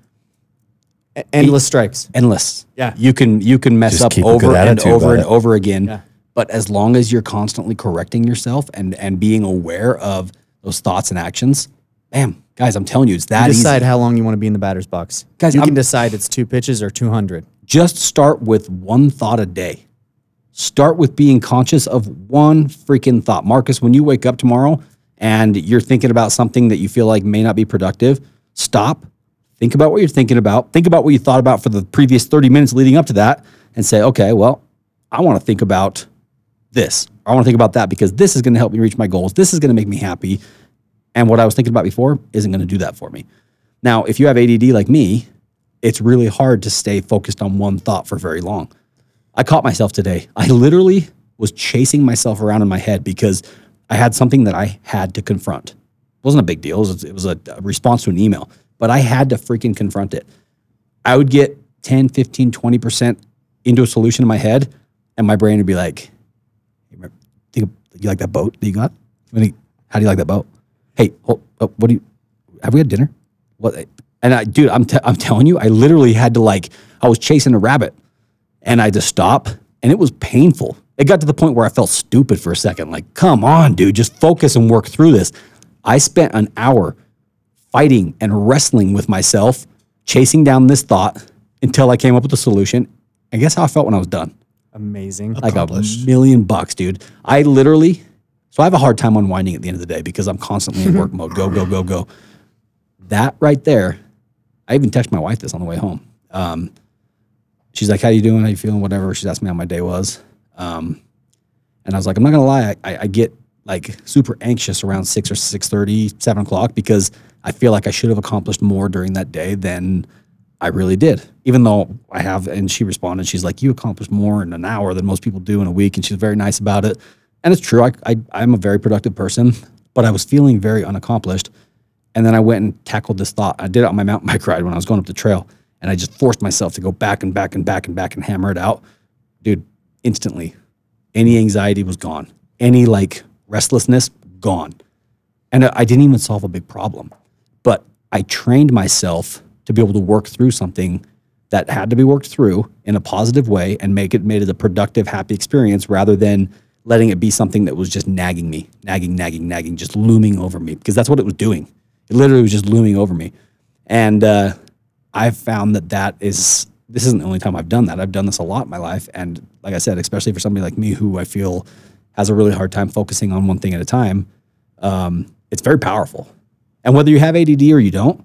Speaker 9: endless strikes
Speaker 2: endless
Speaker 9: yeah
Speaker 2: you can you can mess Just up over and over and it. over again yeah. but as long as you're constantly correcting yourself and and being aware of those thoughts and actions bam. Guys, I'm telling you, it's that
Speaker 9: you decide easy. how long you want to be in the batter's box. Guys, you I'm, can decide it's two pitches or 200.
Speaker 2: Just start with one thought a day. Start with being conscious of one freaking thought. Marcus, when you wake up tomorrow and you're thinking about something that you feel like may not be productive, stop, think about what you're thinking about, think about what you thought about for the previous 30 minutes leading up to that, and say, okay, well, I want to think about this. I want to think about that because this is going to help me reach my goals. This is going to make me happy. And what I was thinking about before isn't going to do that for me. Now, if you have ADD like me, it's really hard to stay focused on one thought for very long. I caught myself today. I literally was chasing myself around in my head because I had something that I had to confront. It wasn't a big deal. It was, it was a response to an email, but I had to freaking confront it. I would get 10, 15, 20% into a solution in my head, and my brain would be like, remember, think of, you like that boat that you got? How do you like that boat? hey, uh, what do you, have we had dinner? What? And I, dude, I'm, t- I'm telling you, I literally had to like, I was chasing a rabbit and I had to stop and it was painful. It got to the point where I felt stupid for a second. Like, come on, dude, just focus and work through this. I spent an hour fighting and wrestling with myself, chasing down this thought until I came up with a solution. And guess how I felt when I was done?
Speaker 9: Amazing.
Speaker 2: Like a million bucks, dude. I literally so I have a hard time unwinding at the end of the day because I'm constantly in work mode. Go, go, go, go. That right there, I even texted my wife this on the way home. Um, she's like, "How you doing? How you feeling? Whatever." She's asked me how my day was, um, and I was like, "I'm not gonna lie. I, I, I get like super anxious around six or six thirty, seven o'clock because I feel like I should have accomplished more during that day than I really did. Even though I have." And she responded, "She's like, you accomplished more in an hour than most people do in a week," and she's very nice about it. And it's true, I, I, I'm a very productive person, but I was feeling very unaccomplished. And then I went and tackled this thought. I did it on my mountain bike ride when I was going up the trail. And I just forced myself to go back and back and back and back and hammer it out. Dude, instantly, any anxiety was gone. Any like restlessness, gone. And I didn't even solve a big problem. But I trained myself to be able to work through something that had to be worked through in a positive way and make it made it a productive, happy experience rather than letting it be something that was just nagging me, nagging, nagging, nagging, just looming over me because that's what it was doing. It literally was just looming over me. And uh, I've found that that is, this isn't the only time I've done that. I've done this a lot in my life. And like I said, especially for somebody like me who I feel has a really hard time focusing on one thing at a time, um, it's very powerful. And whether you have ADD or you don't,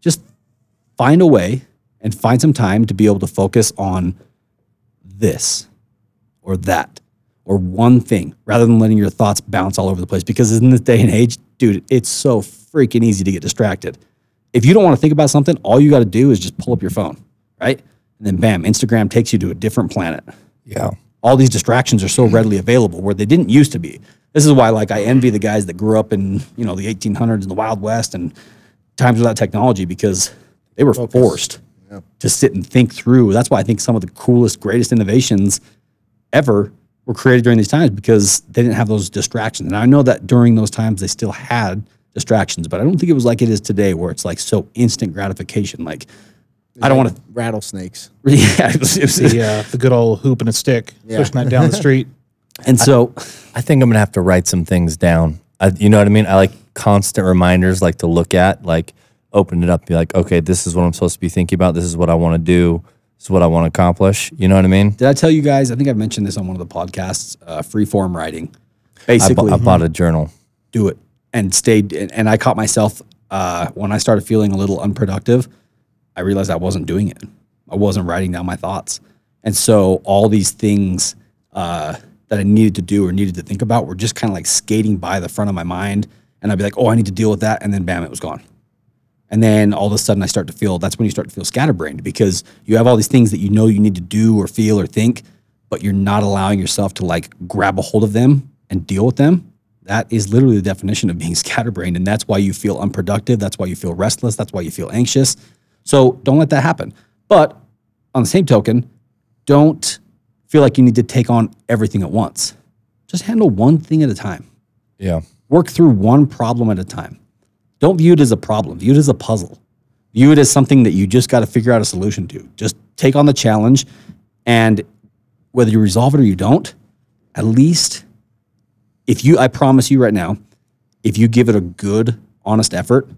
Speaker 2: just find a way and find some time to be able to focus on this or that or one thing rather than letting your thoughts bounce all over the place. Because in this day and age, dude, it's so freaking easy to get distracted. If you don't want to think about something, all you got to do is just pull up your phone, right? And then bam, Instagram takes you to a different planet.
Speaker 6: Yeah.
Speaker 2: All these distractions are so readily available where they didn't used to be. This is why like I envy the guys that grew up in, you know, the 1800s and the Wild West and times without technology because they were Focus. forced to sit and think through. That's why I think some of the coolest, greatest innovations ever were created during these times because they didn't have those distractions. And I know that during those times they still had distractions, but I don't think it was like it is today where it's like so instant gratification. Like I don't want to
Speaker 6: rattlesnakes.
Speaker 2: yeah, it was, it was,
Speaker 6: the, uh, the good old hoop and a stick yeah. pushing that down the street.
Speaker 2: and so, I,
Speaker 11: I, think I'm gonna have to write some things down. I, you know what I mean? I like constant reminders, like to look at, like open it up, be like, okay, this is what I'm supposed to be thinking about. This is what I want to do is what I want to accomplish. You know what I mean?
Speaker 2: Did I tell you guys? I think I've mentioned this on one of the podcasts. Uh, free form writing.
Speaker 11: Basically, I, bu- I bought a journal.
Speaker 2: Do it and stayed. And, and I caught myself uh, when I started feeling a little unproductive. I realized I wasn't doing it. I wasn't writing down my thoughts, and so all these things uh, that I needed to do or needed to think about were just kind of like skating by the front of my mind. And I'd be like, "Oh, I need to deal with that," and then bam, it was gone. And then all of a sudden, I start to feel that's when you start to feel scatterbrained because you have all these things that you know you need to do or feel or think, but you're not allowing yourself to like grab a hold of them and deal with them. That is literally the definition of being scatterbrained. And that's why you feel unproductive. That's why you feel restless. That's why you feel anxious. So don't let that happen. But on the same token, don't feel like you need to take on everything at once. Just handle one thing at a time.
Speaker 6: Yeah.
Speaker 2: Work through one problem at a time. Don't view it as a problem. View it as a puzzle. View it as something that you just got to figure out a solution to. Just take on the challenge, and whether you resolve it or you don't, at least if you, I promise you right now, if you give it a good, honest effort,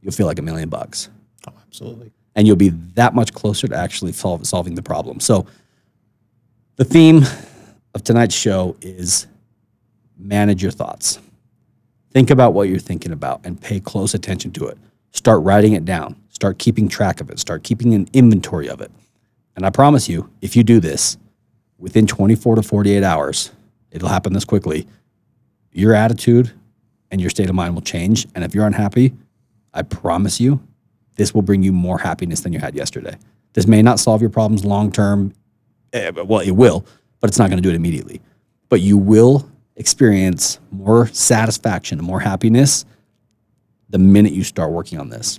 Speaker 2: you'll feel like a million bucks.
Speaker 6: Oh, absolutely.
Speaker 2: And you'll be that much closer to actually solve, solving the problem. So, the theme of tonight's show is manage your thoughts. Think about what you're thinking about and pay close attention to it. Start writing it down. Start keeping track of it. Start keeping an inventory of it. And I promise you, if you do this within 24 to 48 hours, it'll happen this quickly. Your attitude and your state of mind will change. And if you're unhappy, I promise you, this will bring you more happiness than you had yesterday. This may not solve your problems long term. Eh, well, it will, but it's not going to do it immediately. But you will experience more satisfaction and more happiness the minute you start working on this.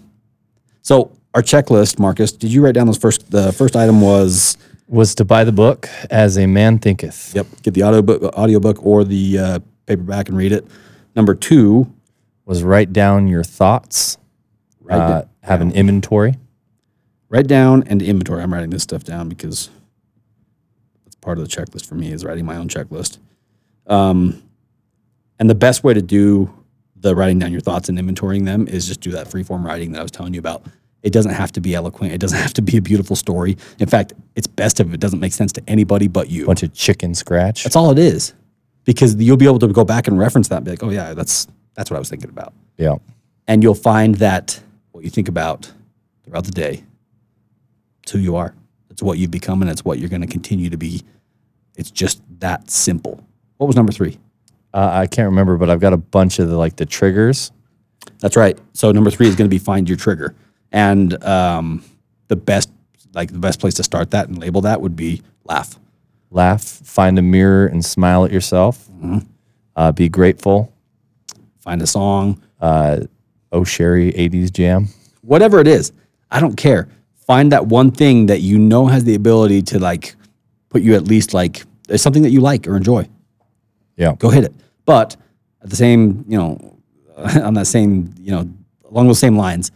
Speaker 2: So our checklist, Marcus, did you write down those first? The first item was
Speaker 11: was to buy the book as a man thinketh.
Speaker 2: Yep, get the audio book, audiobook or the uh, paperback and read it. Number two
Speaker 11: was write down your thoughts. Write uh, down. Have an inventory.
Speaker 2: Write down and inventory. I'm writing this stuff down because that's part of the checklist for me is writing my own checklist. Um, and the best way to do the writing down your thoughts and inventorying them is just do that free form writing that I was telling you about. It doesn't have to be eloquent. It doesn't have to be a beautiful story. In fact, it's best if it doesn't make sense to anybody but you.
Speaker 11: Bunch of chicken scratch.
Speaker 2: That's all it is, because you'll be able to go back and reference that and be like, oh yeah, that's that's what I was thinking about.
Speaker 11: Yeah.
Speaker 2: And you'll find that what you think about throughout the day, it's who you are. It's what you've become, and it's what you're going to continue to be. It's just that simple. What was number three?
Speaker 11: Uh, I can't remember, but I've got a bunch of the, like the triggers.
Speaker 2: That's right. So number three is going to be find your trigger, and um, the best like the best place to start that and label that would be laugh.
Speaker 11: Laugh. Find a mirror and smile at yourself. Mm-hmm. Uh, be grateful.
Speaker 2: Find a song.
Speaker 11: Uh, oh Sherrie '80s jam.
Speaker 2: Whatever it is, I don't care. Find that one thing that you know has the ability to like put you at least like it's something that you like or enjoy.
Speaker 11: Yeah.
Speaker 2: Go hit it. But at the same, you know, on that same, you know, along those same lines,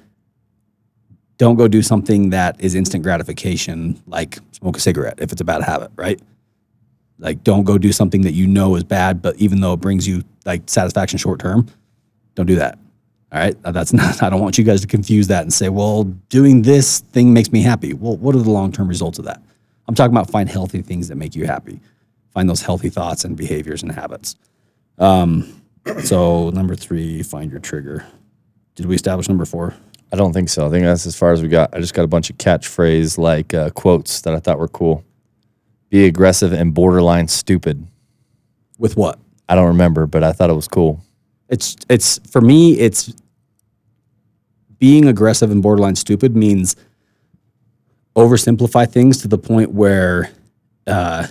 Speaker 2: don't go do something that is instant gratification, like smoke a cigarette if it's a bad habit, right? Like, don't go do something that you know is bad, but even though it brings you like satisfaction short term, don't do that. All right. That's not, I don't want you guys to confuse that and say, well, doing this thing makes me happy. Well, what are the long term results of that? I'm talking about find healthy things that make you happy find those healthy thoughts and behaviors and habits. Um, so number three, find your trigger. Did we establish number four?
Speaker 11: I don't think so. I think that's as far as we got. I just got a bunch of catchphrase like uh, quotes that I thought were cool. Be aggressive and borderline stupid.
Speaker 2: With what?
Speaker 11: I don't remember, but I thought it was cool.
Speaker 2: It's it's for me. It's being aggressive and borderline stupid means oversimplify things to the point where uh,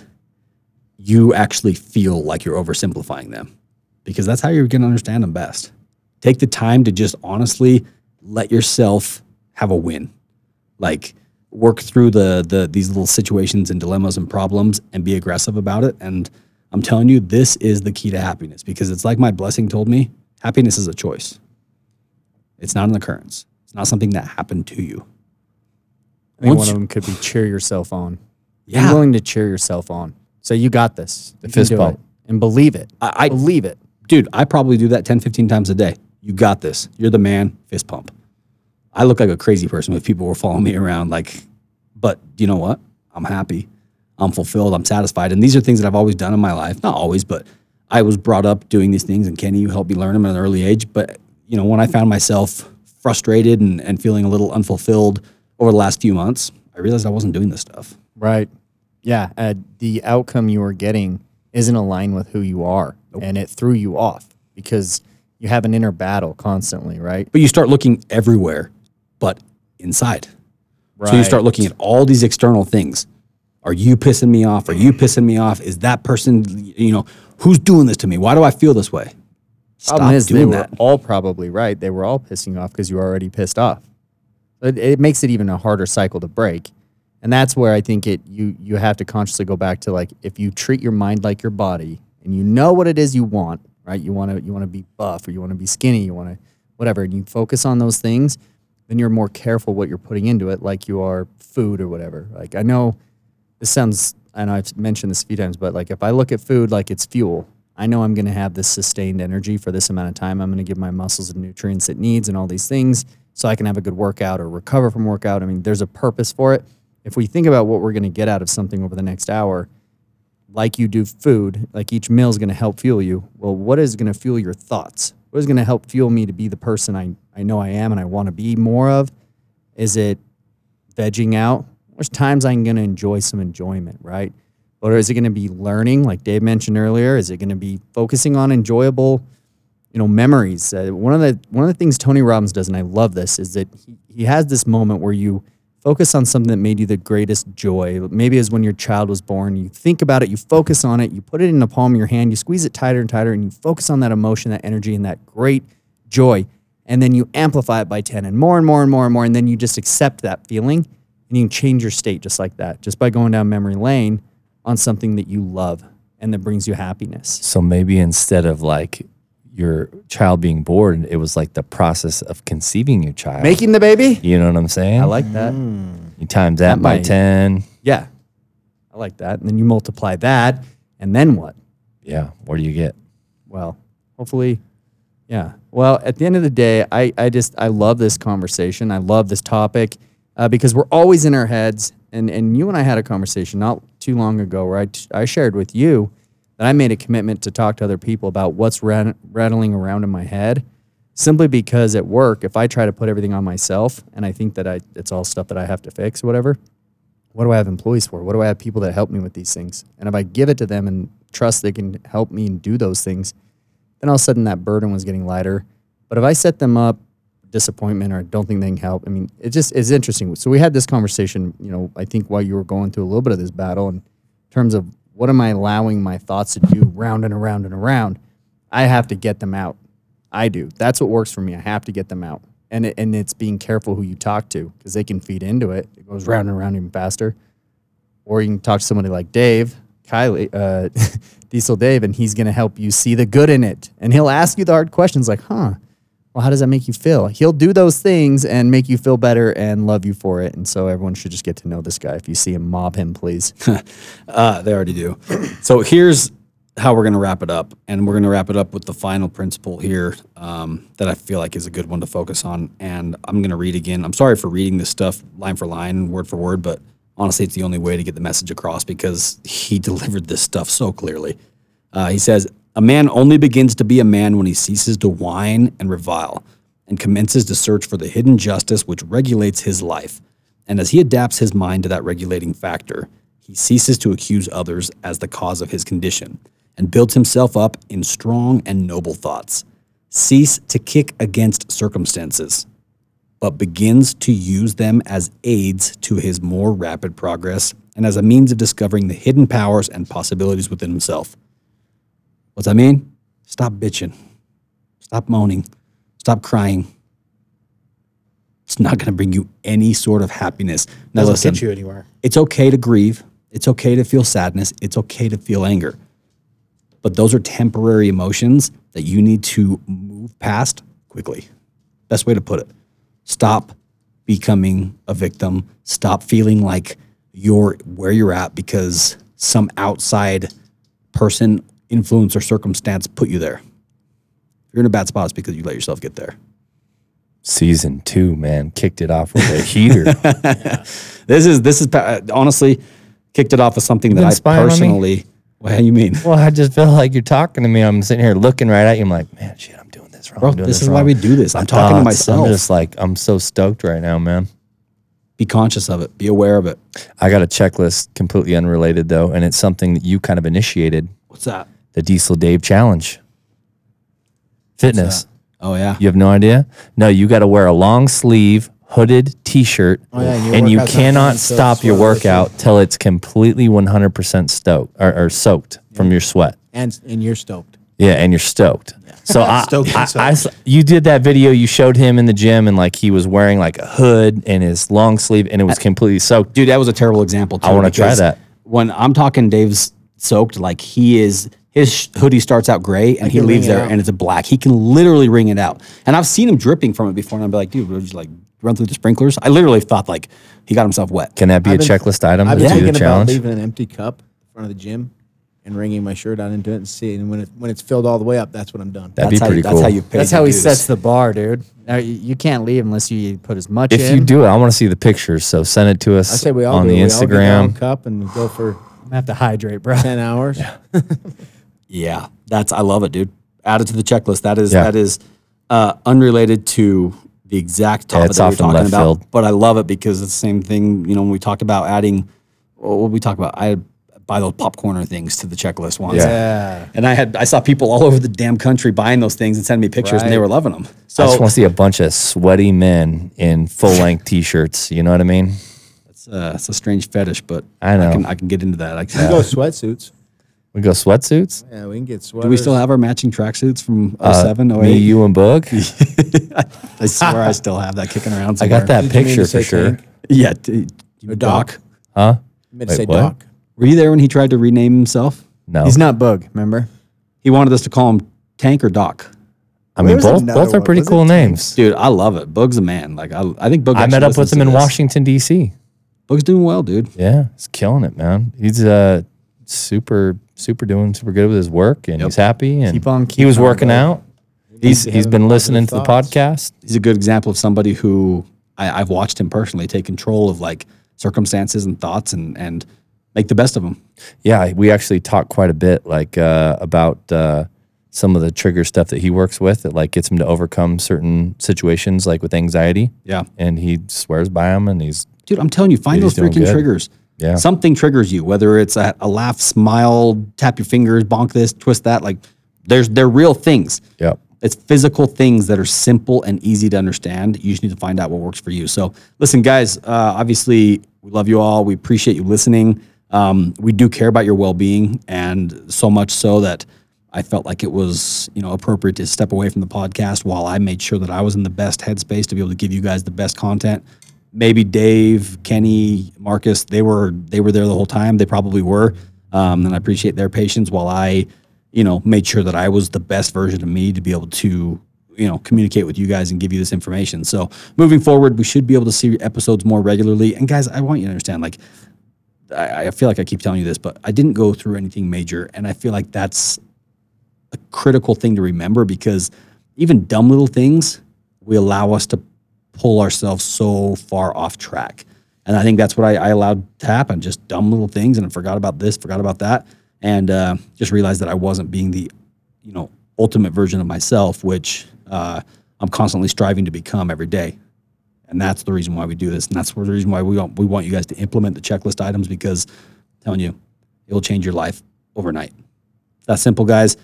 Speaker 2: you actually feel like you're oversimplifying them because that's how you're going to understand them best. Take the time to just honestly let yourself have a win. Like work through the the these little situations and dilemmas and problems and be aggressive about it and I'm telling you this is the key to happiness because it's like my blessing told me, happiness is a choice. It's not an occurrence. It's not something that happened to you.
Speaker 9: I think Once one of them could be cheer yourself on. Yeah. Be willing to cheer yourself on. Say, you got this. You fist pump. And believe it. I, I believe it.
Speaker 2: Dude, I probably do that 10, 15 times a day. You got this. You're the man. Fist pump. I look like a crazy person if people were following me around. Like, but you know what? I'm happy. I'm fulfilled. I'm satisfied. And these are things that I've always done in my life. Not always, but I was brought up doing these things. And Kenny, you helped me learn them at an early age. But you know, when I found myself frustrated and, and feeling a little unfulfilled over the last few months, I realized I wasn't doing this stuff.
Speaker 9: Right yeah, uh, the outcome you are getting isn't aligned with who you are, nope. and it threw you off because you have an inner battle constantly, right?
Speaker 2: But you start looking everywhere, but inside. Right. So you start looking at all these external things. Are you pissing me off? Are you pissing me off? Is that person, you know, who's doing this to me? Why do I feel this way?
Speaker 9: Problem is, doing they were that. all probably right. They were all pissing off because you were already pissed off. It, it makes it even a harder cycle to break and that's where I think it you you have to consciously go back to like if you treat your mind like your body and you know what it is you want, right? You want to you want to be buff or you want to be skinny, you want to whatever, and you focus on those things, then you're more careful what you're putting into it, like you are food or whatever. Like I know this sounds I know I've mentioned this a few times, but like if I look at food like it's fuel, I know I'm going to have this sustained energy for this amount of time. I'm going to give my muscles the nutrients it needs and all these things so I can have a good workout or recover from workout. I mean, there's a purpose for it if we think about what we're going to get out of something over the next hour, like you do food, like each meal is going to help fuel you. Well, what is going to fuel your thoughts? What is going to help fuel me to be the person I, I know I am and I want to be more of? Is it vegging out? There's times I'm going to enjoy some enjoyment, right? Or is it going to be learning, like Dave mentioned earlier? Is it going to be focusing on enjoyable, you know, memories? Uh, one of the one of the things Tony Robbins does, and I love this, is that he, he has this moment where you – focus on something that made you the greatest joy. Maybe as when your child was born, you think about it, you focus on it, you put it in the palm of your hand, you squeeze it tighter and tighter, and you focus on that emotion, that energy, and that great joy. And then you amplify it by 10 and more and more and more and more. And then you just accept that feeling and you can change your state just like that, just by going down memory lane on something that you love and that brings you happiness.
Speaker 11: So maybe instead of like your child being born, it was like the process of conceiving your child,
Speaker 9: making the baby.
Speaker 11: You know what I'm saying? I
Speaker 9: like that. Mm.
Speaker 11: You times that, that by might, ten.
Speaker 9: Yeah, I like that. And then you multiply that, and then what?
Speaker 11: Yeah, what do you get?
Speaker 9: Well, hopefully, yeah. Well, at the end of the day, I I just I love this conversation. I love this topic uh, because we're always in our heads. And and you and I had a conversation not too long ago where I, t- I shared with you that I made a commitment to talk to other people about what's rattling around in my head simply because at work, if I try to put everything on myself and I think that I, it's all stuff that I have to fix or whatever, what do I have employees for? What do I have people that help me with these things? And if I give it to them and trust they can help me and do those things, then all of a sudden that burden was getting lighter. But if I set them up disappointment or don't think they can help, I mean, it just is interesting. So we had this conversation, you know, I think while you were going through a little bit of this battle in terms of what am I allowing my thoughts to do round and around and around? I have to get them out. I do. That's what works for me. I have to get them out. And, it, and it's being careful who you talk to because they can feed into it. It goes round and round even faster. Or you can talk to somebody like Dave, Kylie, uh, Diesel Dave, and he's going to help you see the good in it. And he'll ask you the hard questions like, huh, well, how does that make you feel? He'll do those things and make you feel better and love you for it. And so everyone should just get to know this guy. If you see him, mob him, please.
Speaker 2: uh, they already do. So here's how we're going to wrap it up. And we're going to wrap it up with the final principle here um, that I feel like is a good one to focus on. And I'm going to read again. I'm sorry for reading this stuff line for line, word for word, but honestly, it's the only way to get the message across because he delivered this stuff so clearly. Uh, he says, a man only begins to be a man when he ceases to whine and revile and commences to search for the hidden justice which regulates his life. And as he adapts his mind to that regulating factor, he ceases to accuse others as the cause of his condition and builds himself up in strong and noble thoughts. Cease to kick against circumstances, but begins to use them as aids to his more rapid progress and as a means of discovering the hidden powers and possibilities within himself. What's that mean? Stop bitching. Stop moaning. Stop crying. It's not going to bring you any sort of happiness. Now, Doesn't listen, get you anywhere. It's okay to grieve. It's okay to feel sadness. It's okay to feel anger. But those are temporary emotions that you need to move past quickly. Best way to put it. Stop becoming a victim. Stop feeling like you're where you're at because some outside person influence or circumstance put you there. If you're in a bad spot, it's because you let yourself get there.
Speaker 11: Season two, man, kicked it off with a heater. yeah.
Speaker 2: This is this is honestly kicked it off with something you that I personally. What do you mean?
Speaker 11: Well, I just feel like you're talking to me. I'm sitting here looking right at you. I'm like, man, shit, I'm doing this wrong.
Speaker 2: Bro, doing this, this, is wrong. why we do this. I'm talking to myself. I'm just
Speaker 11: like, I'm so stoked right now, man.
Speaker 2: Be conscious of it. Be aware of it.
Speaker 11: I got a checklist, completely unrelated though, and it's something that you kind of initiated.
Speaker 2: What's that?
Speaker 11: the Diesel Dave Challenge. Fitness.
Speaker 2: Oh yeah.
Speaker 11: You have no idea? No, you got to wear a long sleeve hooded t-shirt oh, yeah, and, you cannot stop your workout till it's completely 100% stoked or, or soaked yeah. from your sweat.
Speaker 9: And and you're stoked.
Speaker 11: Yeah, and you're stoked. Yeah. So I, stoked I, I, you did that video. You showed him in the gym, and like he was wearing like a hood and his long sleeve, and it was completely soaked.
Speaker 2: Dude, that was a terrible example. Too, I
Speaker 11: want to try that.
Speaker 2: When I'm talking, Dave's soaked. Like he is his hoodie starts out gray and he leaves there and it's a black. He can literally wring it out. And I've seen him dripping from it before, and I'd be like, dude, we're just like run through the sprinklers? I literally thought like he got himself wet.
Speaker 11: Can that
Speaker 2: be
Speaker 11: I've a been, checklist
Speaker 6: item? I've been thinking challenge? about leaving an empty cup in front of the gym and wringing my shirt out into it and see. And when it when it's filled all the way up, that's when I'm done.
Speaker 11: That'd
Speaker 9: that's
Speaker 11: be
Speaker 9: pretty
Speaker 11: you, cool.
Speaker 9: That's
Speaker 11: how
Speaker 9: you. Pay that's how he dues. sets the bar, dude. Now, you can't leave unless you put as much.
Speaker 11: If in. you do it, I want to see the pictures. So send it to us. I say we all on do. the we Instagram all
Speaker 6: cup and go for. I have to hydrate, bro.
Speaker 9: Ten hours. Yeah.
Speaker 2: Yeah, that's I love it, dude. Add it to the checklist. That is Yeah. that is uh, unrelated to the exact topic that we're talking left about, field. but I love it because it's the same thing. You know, when we talked about adding, what we talk about, I buy those popcorner things to the checklist once. Yeah. Yeah. And I had I saw people all over the damn country buying those things and sending me pictures, and they were loving them.
Speaker 11: So I just want to see a bunch of sweaty men in full length t shirts. You know what I mean?
Speaker 2: it's, uh, it's a strange fetish, but I know. can, I can get into that. I,
Speaker 6: You go sweatsuits.
Speaker 11: We go sweatsuits.
Speaker 6: Yeah, we can get sweats.
Speaker 2: Do we still have our matching tracksuits from uh, 07, Uh, 08? me,
Speaker 11: you, and Boog.
Speaker 2: I swear I still have that kicking around I
Speaker 11: got that Did picture for sure. tank?
Speaker 2: Yeah. Doc.
Speaker 11: Huh? I meant to Wait, say what? Doc.
Speaker 2: Were you there when he tried to rename himself?
Speaker 9: No. He's not Bug, remember?
Speaker 2: He wanted us to call him Tank or Doc.
Speaker 11: I mean, both both are pretty cool names.
Speaker 2: Dude, I love it. Bug's a man. Like I, I think Bug. I
Speaker 11: met up with him in this. Washington D.C.
Speaker 2: Bug's doing well, dude.
Speaker 11: Yeah, he's killing it, man. He's a uh, super super doing super good with his work and yep. he's happy and keep on, keep he was on, working out. He's he's been listening to the podcast.
Speaker 2: He's a good example of somebody who I, I've watched him personally take control of like circumstances and thoughts and and make the best of them.
Speaker 11: Yeah, we actually talked quite a bit like uh, about uh, some of the trigger stuff that he works with that like gets him to overcome certain situations like with anxiety.
Speaker 2: Yeah,
Speaker 11: and he swears by them and he's
Speaker 2: dude. I'm telling you, find those freaking good. triggers. Yeah. Something triggers you, whether it's a, a laugh, smile, tap your fingers, bonk this, twist that. Like there's they're real things.
Speaker 11: Yeah.
Speaker 2: It's physical things that are simple and easy to understand. You just need to find out what works for you. So listen, guys, uh, obviously we love you all. We appreciate you listening. Um, we do care about your well-being and so much so that I felt like it was, you know, appropriate to step away from the podcast while I made sure that I was in the best headspace to be able to give you guys the best content maybe Dave, Kenny, Marcus, they were they were there the whole time. They probably were, um, and I appreciate their patience while I, you know, made sure that I was the best version of me to be able to you know communicate with you guys and give you this information. So moving forward, we should be able to see episodes more regularly. And guys, I want you to understand, like. I, I feel like I keep telling you this, but I didn't go through anything major. And I feel like that's a critical thing to remember because even dumb little things we allow us to pull ourselves so far off track. And I think that's what I, I allowed to happen just dumb little things. And I forgot about this, forgot about that. And uh, just realized that I wasn't being the, you know, ultimate version of myself, which uh, I'm constantly striving to become every day. And that's the reason why we do this. And that's the reason why we want, we want you guys to implement the checklist items because I'm telling you, it will change your life overnight. That simple, guys.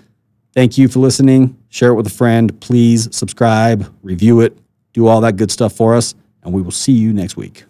Speaker 2: Thank you for listening. Share it with a friend. Please subscribe, review it, do all that good stuff for us, and we will see you next week.